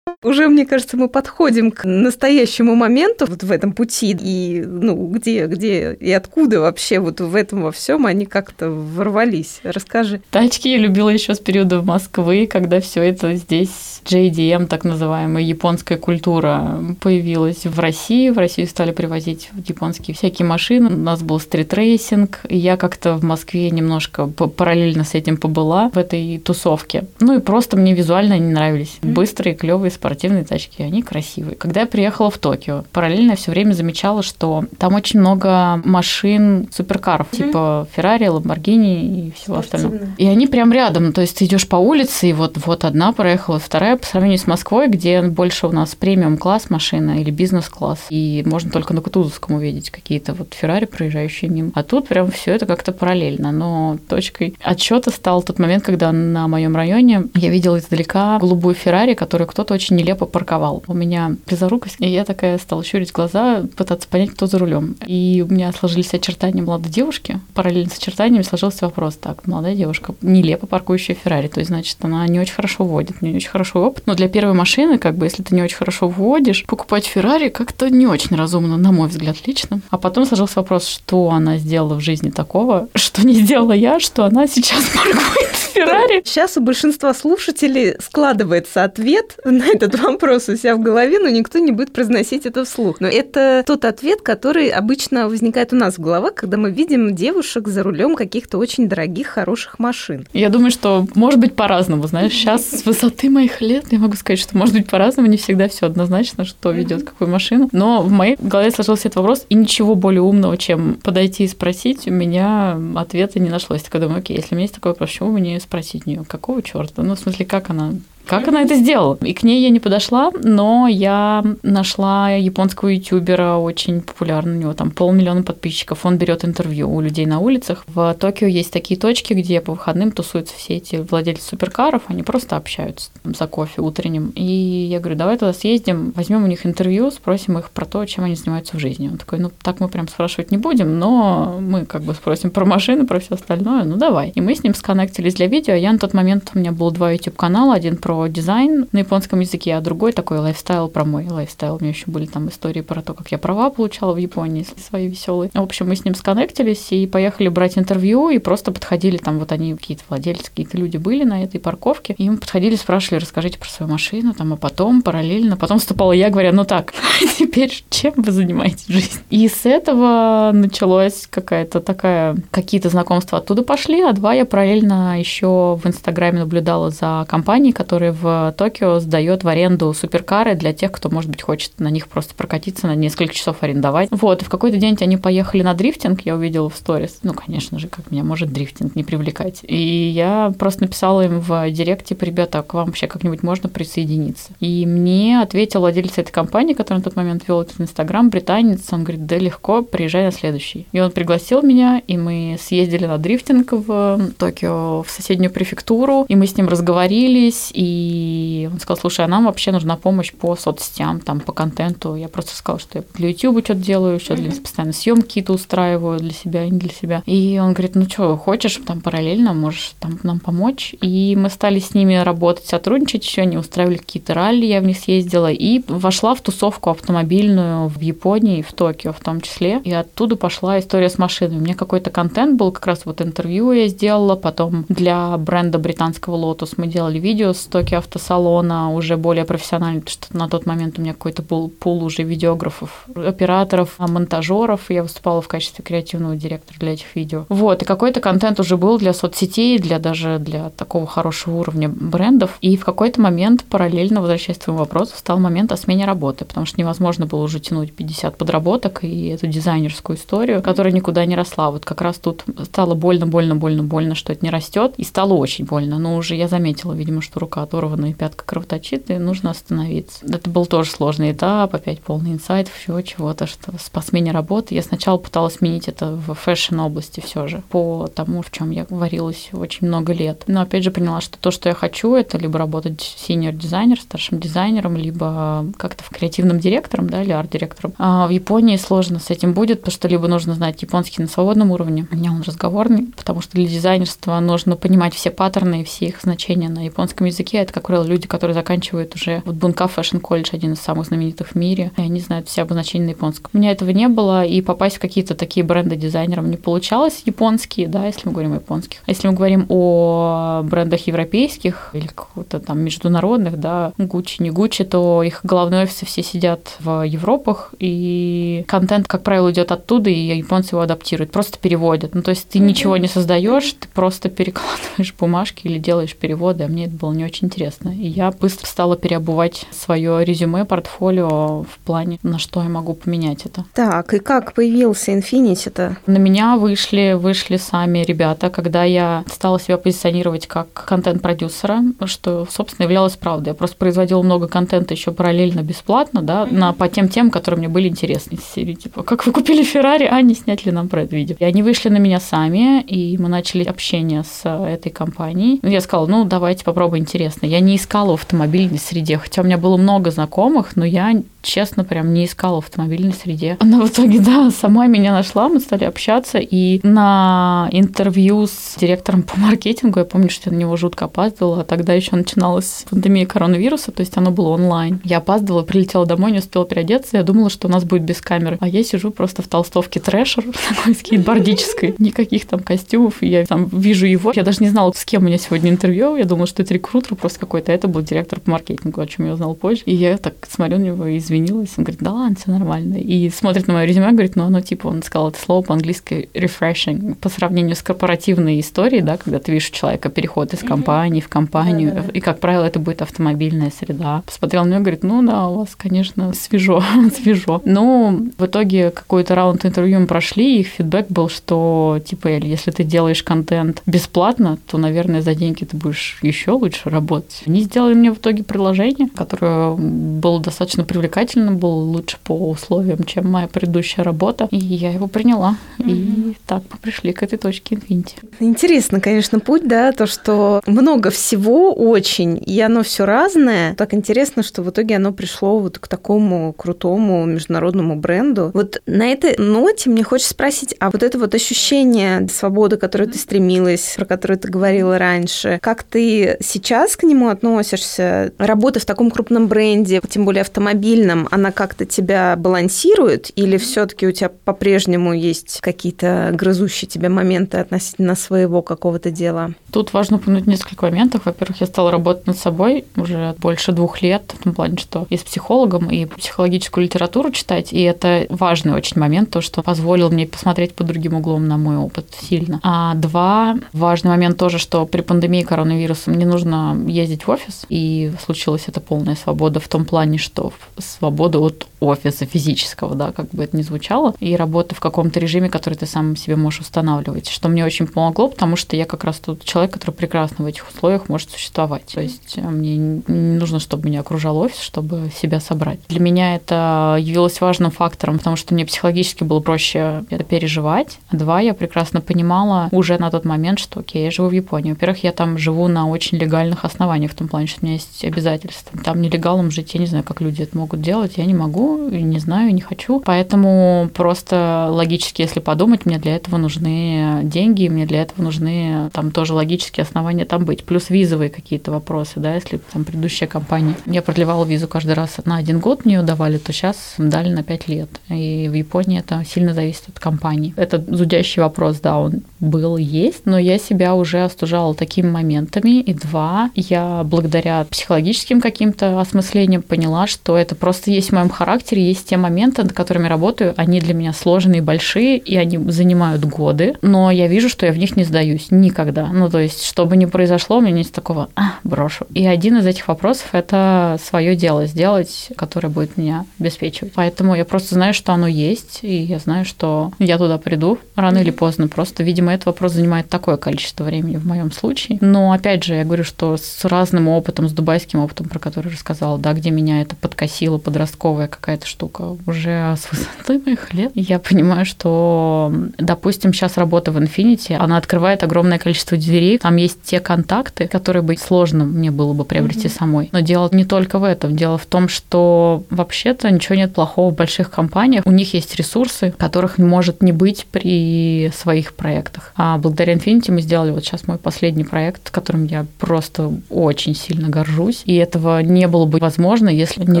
Уже, мне кажется, мы подходим к настоящему моменту вот в этом пути, и ну, где, где и откуда вообще вот в этом во всем они как-то ворвались. Расскажи. Тачки я любила еще с периода Москвы, когда все это здесь JDM, так называемая японская культура, появилась в России. В Россию стали привозить японские всякие машины. У нас был стритрейсинг, и я как-то в Москве немножко параллельно с этим побыла в этой тусовке. Ну и просто мне визуально они нравились. Быстрые, клевые, спортивные спортивные тачки, они красивые. Когда я приехала в Токио, параллельно все время замечала, что там очень много машин суперкаров, mm-hmm. типа Феррари, Ламборгини и всего остального. И они прям рядом, то есть ты идешь по улице, и вот, вот одна проехала, вторая по сравнению с Москвой, где больше у нас премиум-класс машина или бизнес-класс, и можно только на Кутузовском увидеть какие-то вот Феррари, проезжающие мимо. А тут прям все это как-то параллельно, но точкой отчета стал тот момент, когда на моем районе я видела издалека голубую Феррари, которую кто-то очень нелепо парковал. У меня близорукость, и я такая стала щурить глаза, пытаться понять, кто за рулем. И у меня сложились очертания молодой девушки. Параллельно с очертаниями сложился вопрос, так, молодая девушка, нелепо паркующая Феррари, то есть, значит, она не очень хорошо водит, не очень хорошо опыт. Но для первой машины, как бы, если ты не очень хорошо водишь, покупать Феррари как-то не очень разумно, на мой взгляд, лично. А потом сложился вопрос, что она сделала в жизни такого, что не сделала я, что она сейчас паркует Феррари. Сейчас у большинства слушателей складывается ответ на этот вопрос у себя в голове, но никто не будет произносить это вслух. Но это тот ответ, который обычно возникает у нас в головах, когда мы видим девушек за рулем каких-то очень дорогих, хороших машин. Я думаю, что может быть по-разному. Знаешь, сейчас с высоты моих лет я могу сказать, что может быть по-разному, не всегда все однозначно, что ведет какую машину. Но в моей голове сложился этот вопрос, и ничего более умного, чем подойти и спросить, у меня ответа не нашлось. Я думаю, окей, если у меня есть такой вопрос, почему вы не спросить у нее, какого черта? Ну, в смысле, как она как она это сделала? И к ней я не подошла, но я нашла японского ютубера, очень популярный, у него там полмиллиона подписчиков. Он берет интервью у людей на улицах. В Токио есть такие точки, где по выходным тусуются все эти владельцы суперкаров, они просто общаются там, за кофе утренним. И я говорю, давай туда съездим, возьмем у них интервью, спросим их про то, чем они занимаются в жизни. Он такой, ну так мы прям спрашивать не будем, но мы как бы спросим про машины, про все остальное, ну давай. И мы с ним сконнектились для видео. Я на тот момент, у меня было два YouTube канала, один про дизайн на японском языке, а другой такой lifestyle про мой lifestyle. У меня еще были там истории про то, как я права получала в Японии, свои веселые. В общем, мы с ним сконнектились и поехали брать интервью, и просто подходили, там вот они, какие-то владельцы, какие-то люди были на этой парковке, и мы подходили, спрашивали, расскажите про свою машину, там, а потом параллельно, потом вступала я, говоря, ну так, теперь чем вы занимаетесь в? И с этого началась какая-то такая, какие-то знакомства оттуда пошли, а два я параллельно еще в Инстаграме наблюдала за компанией, которая который в Токио сдает в аренду суперкары для тех, кто, может быть, хочет на них просто прокатиться на несколько часов арендовать. Вот, и в какой-то день они поехали на дрифтинг, я увидела в сторис. Ну, конечно же, как меня может дрифтинг не привлекать. И я просто написала им в директ, типа, ребята, а к вам вообще как-нибудь можно присоединиться? И мне ответил владелец этой компании, который на тот момент вел этот Инстаграм, британец, он говорит, да легко, приезжай на следующий. И он пригласил меня, и мы съездили на дрифтинг в Токио, в соседнюю префектуру, и мы с ним разговорились, и и он сказал, слушай, а нам вообще нужна помощь по соцсетям, там, по контенту. Я просто сказала, что я для YouTube что-то делаю, еще для постоянно съемки какие-то устраиваю для себя и не для себя. И он говорит, ну что, хочешь там параллельно, можешь там нам помочь. И мы стали с ними работать, сотрудничать еще, они устраивали какие-то ралли, я в них съездила, и вошла в тусовку автомобильную в Японии, в Токио в том числе. И оттуда пошла история с машиной. У меня какой-то контент был, как раз вот интервью я сделала, потом для бренда британского Lotus мы делали видео с востоке автосалона уже более профессионально, потому что на тот момент у меня какой-то был пул уже видеографов, операторов, монтажеров. Я выступала в качестве креативного директора для этих видео. Вот, и какой-то контент уже был для соцсетей, для даже для такого хорошего уровня брендов. И в какой-то момент, параллельно, возвращаясь к твоему вопросу, стал момент о смене работы, потому что невозможно было уже тянуть 50 подработок и эту дизайнерскую историю, которая никуда не росла. Вот как раз тут стало больно, больно, больно, больно, что это не растет, и стало очень больно. Но уже я заметила, видимо, что рука оторвана и пятка кровоточит, и нужно остановиться. Это был тоже сложный этап, опять полный инсайт, все чего-то, что по смене работы. Я сначала пыталась сменить это в фэшн-области все же, по тому, в чем я варилась очень много лет. Но опять же поняла, что то, что я хочу, это либо работать синьор-дизайнер, старшим дизайнером, либо как-то в креативном директором, да, или арт-директором. А в Японии сложно с этим будет, потому что либо нужно знать японский на свободном уровне, у меня он разговорный, потому что для дизайнерства нужно понимать все паттерны и все их значения на японском языке. Это, как правило, люди, которые заканчивают уже вот Бунка Fashion College, один из самых знаменитых в мире, и они знают все обозначения на японском. У меня этого не было, и попасть в какие-то такие бренды дизайнеров не получалось, японские, да, если мы говорим о японских. А если мы говорим о брендах европейских или какого-то там международных, да, Гуччи, не Гуччи, то их головные офисы все сидят в Европах, и контент, как правило, идет оттуда, и японцы его адаптируют, просто переводят. Ну, то есть ты ничего не создаешь, ты просто перекладываешь бумажки или делаешь переводы, а мне это было не очень интересно. И я быстро стала переобувать свое резюме, портфолио в плане, на что я могу поменять это. Так, и как появился Infinity-то? На меня вышли, вышли сами ребята, когда я стала себя позиционировать как контент-продюсера, что, собственно, являлось правдой. Я просто производила много контента еще параллельно бесплатно, да, на, по тем темам, которые мне были интересны. Из серии, типа, как вы купили Феррари, а не снять ли нам про это видео? И они вышли на меня сами, и мы начали общение с этой компанией. Я сказала, ну, давайте попробуем интересно. Я не искала в автомобильной среде, хотя у меня было много знакомых, но я честно, прям не искала в автомобильной среде. Она в итоге, да, сама меня нашла, мы стали общаться, и на интервью с директором по маркетингу, я помню, что я на него жутко опаздывала, а тогда еще начиналась пандемия коронавируса, то есть оно было онлайн. Я опаздывала, прилетела домой, не успела переодеться, я думала, что у нас будет без камеры, а я сижу просто в толстовке трэшер, такой скейтбордической, никаких там костюмов, и я там вижу его, я даже не знала, с кем у меня сегодня интервью, я думала, что это рекрутер просто какой-то, это был директор по маркетингу, о чем я узнала позже, и я так смотрю на него и извинилась. Он говорит, да ладно, все нормально. И смотрит на мое резюме, говорит, ну оно типа, он сказал это слово по-английски refreshing, по сравнению с корпоративной историей, да, когда ты видишь человека переход из компании в компанию, да, да, да. и, как правило, это будет автомобильная среда. Посмотрел на меня, говорит, ну да, у вас, конечно, свежо, свежо. Ну, в итоге какой-то раунд интервью мы прошли, и их фидбэк был, что, типа, если ты делаешь контент бесплатно, то, наверное, за деньги ты будешь еще лучше работать. Они сделали мне в итоге предложение, которое было достаточно привлекательным, был лучше по условиям, чем моя предыдущая работа. И я его приняла. Mm-hmm. И так мы пришли к этой точке Infinity. Интересно, конечно, путь, да, то, что много всего очень, и оно все разное. Так интересно, что в итоге оно пришло вот к такому крутому международному бренду. Вот на этой ноте мне хочется спросить, а вот это вот ощущение свободы, которое ты стремилась, про которое ты говорила раньше, как ты сейчас к нему относишься? Работа в таком крупном бренде, тем более автомобильном, она как-то тебя балансирует, или все-таки у тебя по-прежнему есть какие-то грызущие тебя моменты относительно своего какого-то дела? Тут важно упомянуть несколько моментов. Во-первых, я стала работать над собой уже больше двух лет, в том плане, что и с психологом, и психологическую литературу читать, и это важный очень момент, то, что позволил мне посмотреть под другим углом на мой опыт сильно. А два, важный момент тоже, что при пандемии коронавируса мне нужно ездить в офис, и случилась эта полная свобода в том плане, что свобода от офиса физического, да, как бы это ни звучало, и работы в каком-то режиме, который ты сам себе можешь устанавливать, что мне очень помогло, потому что я как раз тот человек, который прекрасно в этих условиях может существовать. То есть э, мне не нужно, чтобы меня окружал офис, чтобы себя собрать. Для меня это явилось важным фактором, потому что мне психологически было проще это переживать. А два, я прекрасно понимала уже на тот момент, что, окей, я живу в Японии. Во-первых, я там живу на очень легальных основаниях, в том плане, что у меня есть обязательства. Там нелегалом жить, я не знаю, как люди это могут делать, я не могу могу, не знаю, не хочу. Поэтому просто логически, если подумать, мне для этого нужны деньги, мне для этого нужны там тоже логические основания там быть. Плюс визовые какие-то вопросы, да, если там предыдущая компания. Я продлевала визу каждый раз на один год мне ее давали, то сейчас дали на пять лет. И в Японии это сильно зависит от компании. Это зудящий вопрос, да, он был и есть, но я себя уже остужала такими моментами. И два, я благодаря психологическим каким-то осмыслениям поняла, что это просто есть в моем характере, есть те моменты, над которыми работаю, они для меня сложные, большие, и они занимают годы, но я вижу, что я в них не сдаюсь никогда. Ну, то есть, что бы ни произошло, у меня нет такого, а, брошу. И один из этих вопросов – это свое дело сделать, которое будет меня обеспечивать. Поэтому я просто знаю, что оно есть, и я знаю, что я туда приду рано или поздно. Просто, видимо, этот вопрос занимает такое количество времени в моем случае. Но, опять же, я говорю, что с разным опытом, с дубайским опытом, про который рассказала, да, где меня это подкосило, подростковая какая-то штука, уже с высоты моих лет, я понимаю, что, допустим, сейчас работа в Infinity, она открывает огромное количество дверей, там есть те контакты, которые бы сложно мне было бы приобрести mm-hmm. самой. Но дело не только в этом. Дело в том, что вообще-то ничего нет плохого в больших компаниях. У них есть ресурсы, которых может не быть при своих проектах. А благодаря Infinity мы сделали вот сейчас мой последний проект, которым я просто очень сильно горжусь. И этого не было бы возможно, если не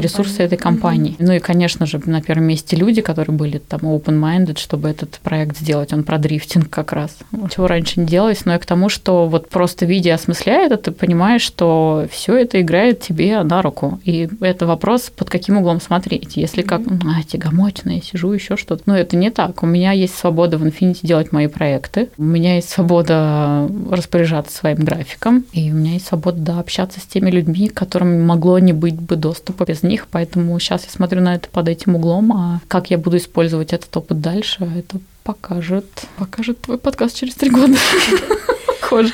ресурсы этой компании. Mm-hmm. Ну и, конечно же, на первом месте люди, которые были там open-minded, чтобы этот проект сделать. Он про дрифтинг как раз. Чего раньше не делалось, но и к тому, что вот просто видя осмысляя это, ты понимаешь, что все это играет тебе на руку. И это вопрос, под каким углом смотреть. Если как, а, тягомотина, я сижу, еще что-то. Но это не так. У меня есть свобода в Infinity делать мои проекты. У меня есть свобода распоряжаться своим графиком. И у меня есть свобода да, общаться с теми людьми, которым могло не быть бы доступа без них. Поэтому сейчас я смотрю на это под этим углом. А как я буду использовать этот опыт дальше, это покажет, покажет твой подкаст через три года. Похоже.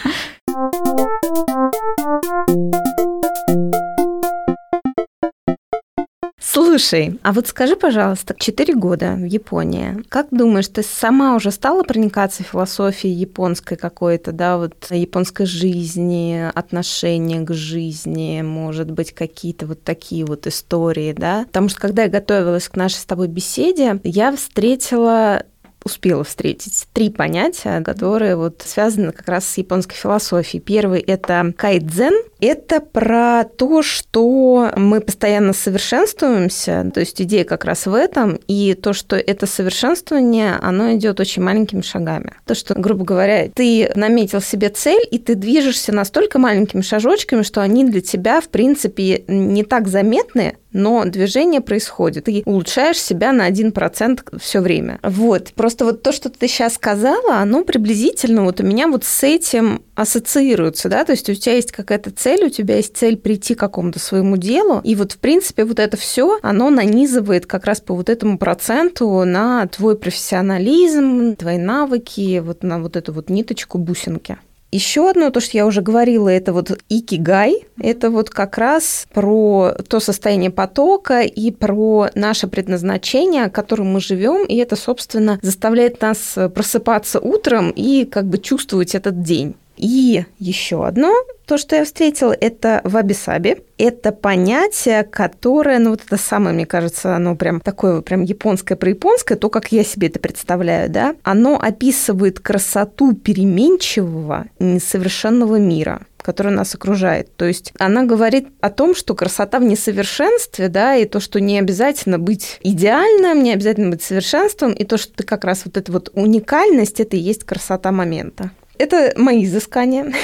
Слушай, а вот скажи, пожалуйста, 4 года в Японии. Как думаешь, ты сама уже стала проникаться философией японской какой-то, да, вот японской жизни, отношения к жизни, может быть, какие-то вот такие вот истории, да? Потому что когда я готовилась к нашей с тобой беседе, я встретила успела встретить три понятия, которые вот связаны как раз с японской философией. Первый – это кайдзен. Это про то, что мы постоянно совершенствуемся, то есть идея как раз в этом, и то, что это совершенствование, оно идет очень маленькими шагами. То, что, грубо говоря, ты наметил себе цель, и ты движешься настолько маленькими шажочками, что они для тебя, в принципе, не так заметны, но движение происходит. Ты улучшаешь себя на 1% все время. Вот. Просто вот то, что ты сейчас сказала, оно приблизительно вот у меня вот с этим ассоциируется, да, то есть у тебя есть какая-то цель, у тебя есть цель прийти к какому-то своему делу, и вот в принципе вот это все, оно нанизывает как раз по вот этому проценту на твой профессионализм, твои навыки, вот на вот эту вот ниточку бусинки. Еще одно, то, что я уже говорила, это вот икигай. Это вот как раз про то состояние потока и про наше предназначение, которым мы живем. И это, собственно, заставляет нас просыпаться утром и как бы чувствовать этот день. И еще одно, то, что я встретила, это ваби-саби. Это понятие, которое, ну вот это самое, мне кажется, оно прям такое прям японское про японское, то, как я себе это представляю, да, оно описывает красоту переменчивого, несовершенного мира который нас окружает. То есть она говорит о том, что красота в несовершенстве, да, и то, что не обязательно быть идеальным, не обязательно быть совершенством, и то, что ты как раз вот эта вот уникальность, это и есть красота момента. Это мои изыскания.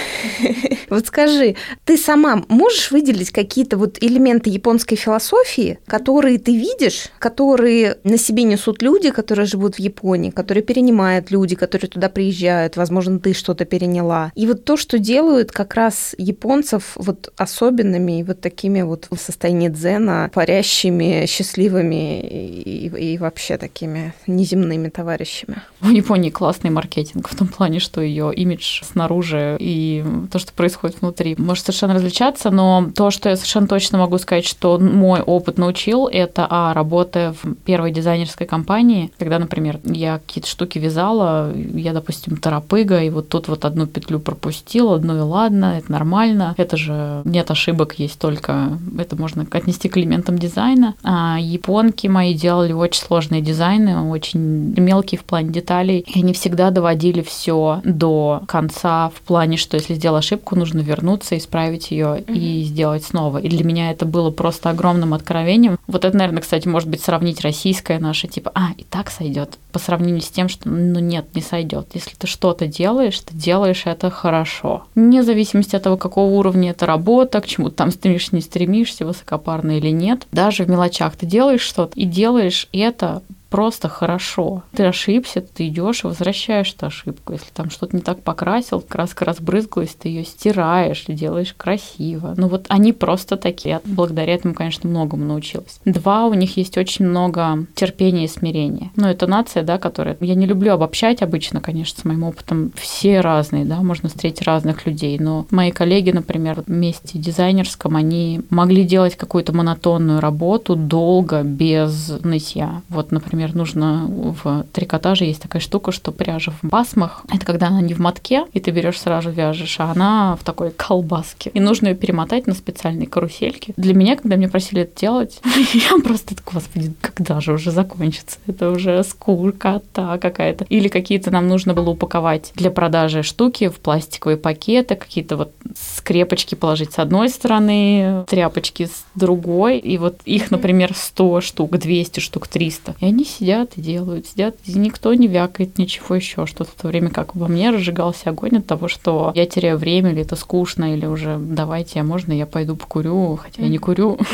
Вот скажи, ты сама можешь выделить какие-то вот элементы японской философии, которые ты видишь, которые на себе несут люди, которые живут в Японии, которые перенимают люди, которые туда приезжают, возможно, ты что-то переняла. И вот то, что делают как раз японцев вот особенными, вот такими вот в состоянии дзена, парящими, счастливыми и, и вообще такими неземными товарищами. В Японии классный маркетинг в том плане, что ее имидж снаружи и то, что происходит внутри, может совершенно различаться, но то, что я совершенно точно могу сказать, что мой опыт научил, это, а, работая в первой дизайнерской компании, когда, например, я какие-то штуки вязала, я, допустим, торопыга, и вот тут вот одну петлю пропустила, одну и ладно, это нормально, это же нет ошибок, есть только, это можно отнести к элементам дизайна. А японки мои делали очень сложные дизайны, очень мелкие в плане деталей, и они всегда доводили все до конца в плане, что если сделал ошибку, нужно вернуться, исправить ее mm-hmm. и сделать снова. И для меня это было просто огромным откровением. Вот это, наверное, кстати, может быть сравнить российское наше, типа, а, и так сойдет по сравнению с тем, что, ну нет, не сойдет. Если ты что-то делаешь, ты делаешь это хорошо. Вне зависимости от того, какого уровня это работа, к чему ты там стремишься, не стремишься, высокопарно или нет. Даже в мелочах ты делаешь что-то и делаешь это просто хорошо. Ты ошибся, ты идешь и возвращаешь эту ошибку. Если там что-то не так покрасил, краска разбрызгалась, ты ее стираешь делаешь красиво. Ну вот они просто такие. Я благодаря этому, конечно, многому научилась. Два, у них есть очень много терпения и смирения. Ну, это нация, да, которая... Я не люблю обобщать обычно, конечно, с моим опытом. Все разные, да, можно встретить разных людей. Но мои коллеги, например, вместе дизайнерском, они могли делать какую-то монотонную работу долго, без нытья. Вот, например, например, нужно в трикотаже есть такая штука, что пряжа в басмах, это когда она не в мотке, и ты берешь сразу вяжешь, а она в такой колбаске. И нужно ее перемотать на специальные карусельки. Для меня, когда мне просили это делать, я просто так, господи, когда же уже закончится? Это уже скукота какая-то. Или какие-то нам нужно было упаковать для продажи штуки в пластиковые пакеты, какие-то вот скрепочки положить с одной стороны, тряпочки с другой, и вот их, например, 100 штук, 200 штук, 300. И они сидят и делают, сидят, и никто не вякает ничего еще, что-то в то время как во мне разжигался огонь от того, что я теряю время, или это скучно, или уже давайте, а можно я пойду покурю, хотя я не курю.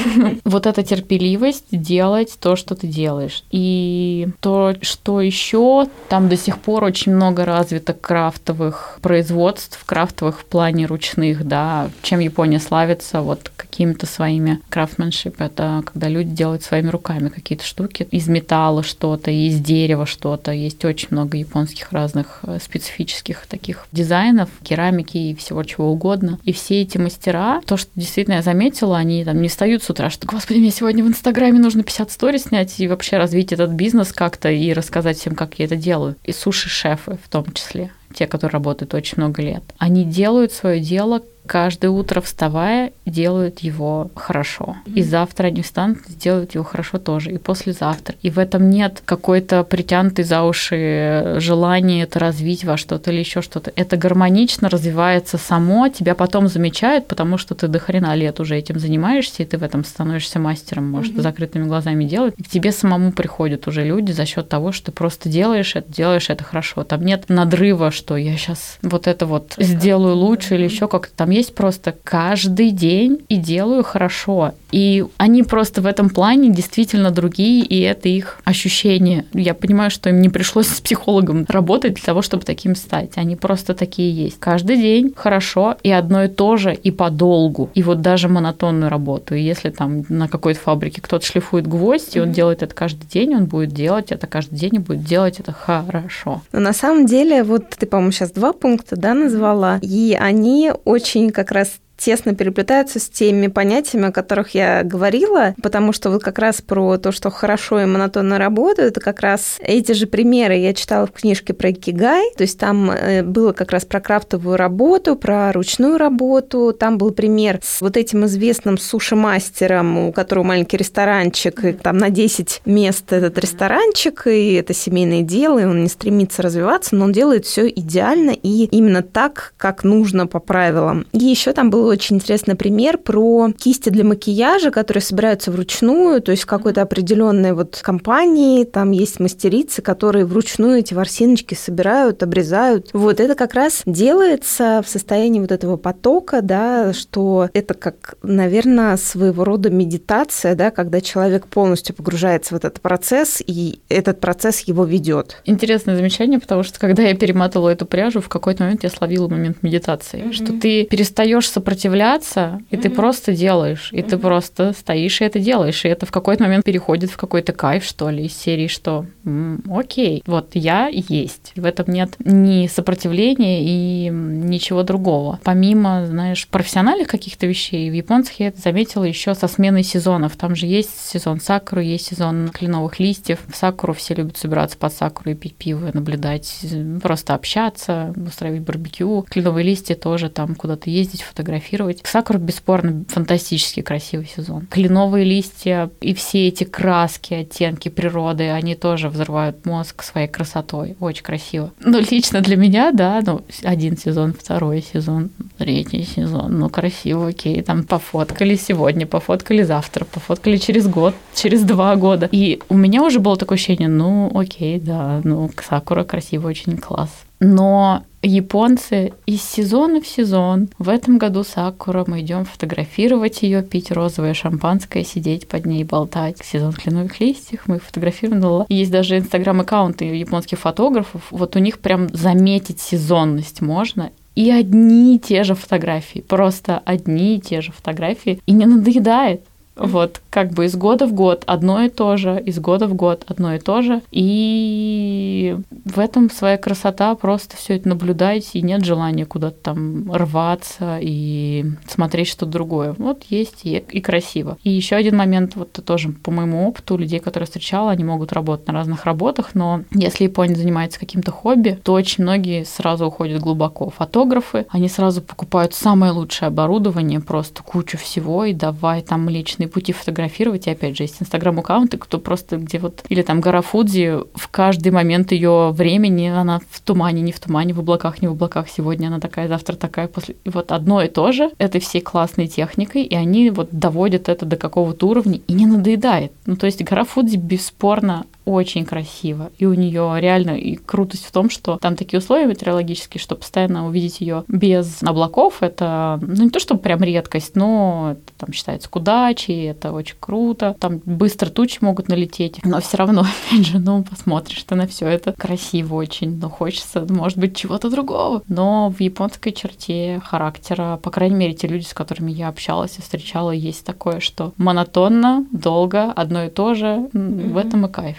Вот эта терпеливость делать то, что ты делаешь. И то, что еще, там до сих пор очень много развито крафтовых производств, крафтовых в плане ручных, да, чем Япония славится, вот какими-то своими крафтменшип, это когда люди делают своими руками какие-то штуки из металла, что-то, из дерева что-то. Есть очень много японских разных э, специфических таких дизайнов, керамики и всего чего угодно. И все эти мастера, то, что действительно я заметила, они там не встают с утра, что, господи, мне сегодня в Инстаграме нужно 50 сторис снять и вообще развить этот бизнес как-то и рассказать всем, как я это делаю. И суши-шефы в том числе те, которые работают очень много лет, они делают свое дело каждое утро вставая делают его хорошо. И завтра они встанут и сделают его хорошо тоже. И послезавтра. И в этом нет какой-то притянутой за уши желания это развить во что-то или еще что-то. Это гармонично развивается само, тебя потом замечают, потому что ты до хрена лет уже этим занимаешься, и ты в этом становишься мастером, может, mm-hmm. закрытыми глазами делать. И к тебе самому приходят уже люди за счет того, что ты просто делаешь это, делаешь это хорошо. Там нет надрыва, что я сейчас вот это вот сделаю лучше или еще как-то. Там есть просто каждый день и делаю хорошо. И они просто в этом плане действительно другие, и это их ощущение. Я понимаю, что им не пришлось с психологом работать для того, чтобы таким стать. Они просто такие есть. Каждый день хорошо, и одно и то же, и подолгу. И вот даже монотонную работу. И если там на какой-то фабрике кто-то шлифует гвоздь, и он делает это каждый день, он будет делать это каждый день и будет делать это хорошо. Но на самом деле, вот ты, по-моему, сейчас два пункта, да, назвала, и они очень как раз тесно переплетаются с теми понятиями, о которых я говорила, потому что вот как раз про то, что хорошо и монотонно работают, это как раз эти же примеры я читала в книжке про Икигай, то есть там э, было как раз про крафтовую работу, про ручную работу, там был пример с вот этим известным суши-мастером, у которого маленький ресторанчик, и там на 10 мест этот ресторанчик, и это семейное дело, и он не стремится развиваться, но он делает все идеально и именно так, как нужно по правилам. И еще там был очень интересный пример про кисти для макияжа, которые собираются вручную, то есть в какой-то определенной вот компании, там есть мастерицы, которые вручную эти ворсиночки собирают, обрезают. Вот это как раз делается в состоянии вот этого потока, да, что это как, наверное, своего рода медитация, да, когда человек полностью погружается в этот процесс, и этот процесс его ведет. Интересное замечание, потому что когда я перематывала эту пряжу, в какой-то момент я словила момент медитации, mm-hmm. что ты перестаешь сопротивляться сопротивляться, и mm-hmm. ты просто делаешь, и mm-hmm. ты просто стоишь и это делаешь, и это в какой-то момент переходит в какой-то кайф, что ли, из серии, что м-м, окей, вот я есть. В этом нет ни сопротивления и ничего другого. Помимо, знаешь, профессиональных каких-то вещей, в японцах я это заметила еще со сменой сезонов. Там же есть сезон сакуры, есть сезон кленовых листьев. В сакуру все любят собираться под сакуру и пить пиво, наблюдать, просто общаться, устраивать барбекю. Кленовые листья тоже там куда-то ездить, фотографировать. Сакура, бесспорно, фантастически красивый сезон. Кленовые листья и все эти краски, оттенки природы, они тоже взрывают мозг своей красотой. Очень красиво. Ну, лично для меня, да, ну, один сезон, второй сезон, третий сезон, ну, красиво, окей, там пофоткали сегодня, пофоткали завтра, пофоткали через год, через два года. И у меня уже было такое ощущение, ну, окей, да, ну, Сакура красиво, очень класс. Но японцы из сезона в сезон. В этом году Сакура, мы идем фотографировать ее, пить розовое шампанское, сидеть под ней, болтать. Сезон кленовых листьев мы фотографировали. Есть даже инстаграм-аккаунты японских фотографов. Вот у них прям заметить сезонность можно. И одни и те же фотографии, просто одни и те же фотографии, и не надоедает. Вот, как бы из года в год одно и то же, из года в год одно и то же. И в этом своя красота, просто все это наблюдать, и нет желания куда-то там рваться и смотреть что-то другое. Вот есть и, и красиво. И еще один момент, вот тоже по моему опыту, людей, которые встречала, они могут работать на разных работах, но если японец занимается каким-то хобби, то очень многие сразу уходят глубоко. Фотографы, они сразу покупают самое лучшее оборудование, просто кучу всего, и давай там личный разные пути фотографировать. И опять же, есть инстаграм-аккаунты, кто просто где вот... Или там гора Фудзи, в каждый момент ее времени она в тумане, не в тумане, в облаках, не в облаках. Сегодня она такая, завтра такая, после... И вот одно и то же этой всей классной техникой, и они вот доводят это до какого-то уровня и не надоедает. Ну, то есть гора Фудзи бесспорно очень красиво. И у нее реально и крутость в том, что там такие условия метеорологические, что постоянно увидеть ее без облаков, это ну, не то, что прям редкость, но там считается к удаче, это очень круто. Там быстро тучи могут налететь, но все равно, опять же, ну, посмотришь ты на все это красиво очень, но хочется, может быть, чего-то другого. Но в японской черте характера, по крайней мере, те люди, с которыми я общалась и встречала, есть такое, что монотонно, долго, одно и то же, mm-hmm. в этом и кайф.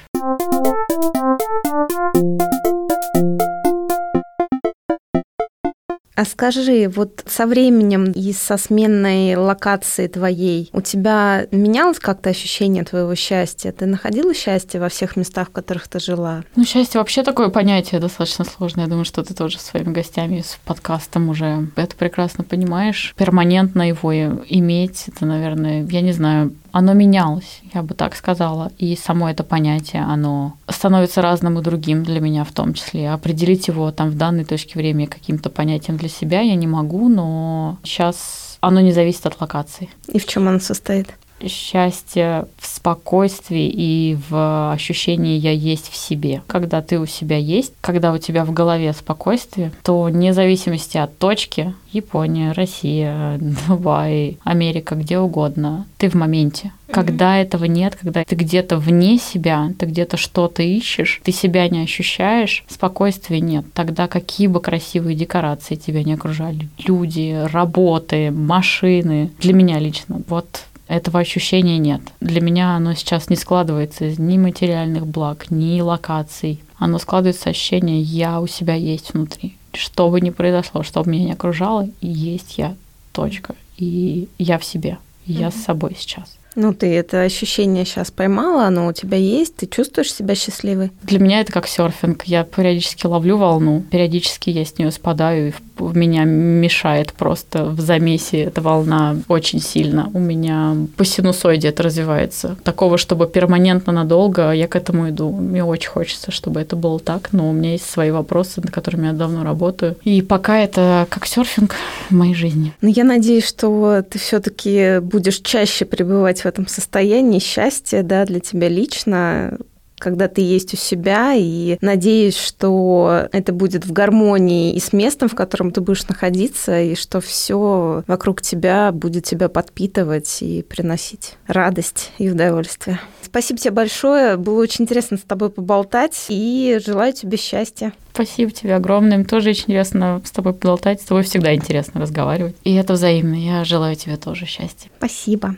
А скажи, вот со временем и со сменной локации твоей у тебя менялось как-то ощущение твоего счастья? Ты находила счастье во всех местах, в которых ты жила? Ну, счастье вообще такое понятие достаточно сложное. Я думаю, что ты тоже своими гостями с подкастом уже это прекрасно понимаешь. Перманентно его иметь, это, наверное, я не знаю, оно менялось, я бы так сказала. И само это понятие, оно становится разным и другим для меня в том числе. Определить его там в данной точке времени каким-то понятием для себя я не могу, но сейчас оно не зависит от локации. И в чем оно состоит? Счастье в спокойствии и в ощущении «я есть в себе». Когда ты у себя есть, когда у тебя в голове спокойствие, то вне зависимости от точки, Япония, Россия, Дубай, Америка, где угодно, ты в моменте. Когда этого нет, когда ты где-то вне себя, ты где-то что-то ищешь, ты себя не ощущаешь, спокойствия нет. Тогда какие бы красивые декорации тебя не окружали, люди, работы, машины, для меня лично, вот этого ощущения нет. Для меня оно сейчас не складывается из ни материальных благ, ни локаций. Оно складывается ощущение «я у себя есть внутри». Что бы ни произошло, что бы меня не окружало, есть я, точка. И я в себе, я mm-hmm. с собой сейчас. Ну, ты это ощущение сейчас поймала, оно у тебя есть, ты чувствуешь себя счастливой? Для меня это как серфинг. Я периодически ловлю волну, периодически я с нее спадаю, и в меня мешает просто в замесе эта волна очень сильно. У меня по синусоиде это развивается. Такого, чтобы перманентно надолго, я к этому иду. Мне очень хочется, чтобы это было так, но у меня есть свои вопросы, над которыми я давно работаю. И пока это как серфинг в моей жизни. Но я надеюсь, что ты все-таки будешь чаще пребывать в этом состоянии счастья, да, для тебя лично, когда ты есть у себя, и надеюсь, что это будет в гармонии и с местом, в котором ты будешь находиться, и что все вокруг тебя будет тебя подпитывать и приносить радость и удовольствие. Спасибо тебе большое. Было очень интересно с тобой поболтать, и желаю тебе счастья. Спасибо тебе огромное. Мне тоже очень интересно с тобой поболтать. С тобой всегда интересно разговаривать. И это взаимно. Я желаю тебе тоже счастья. Спасибо.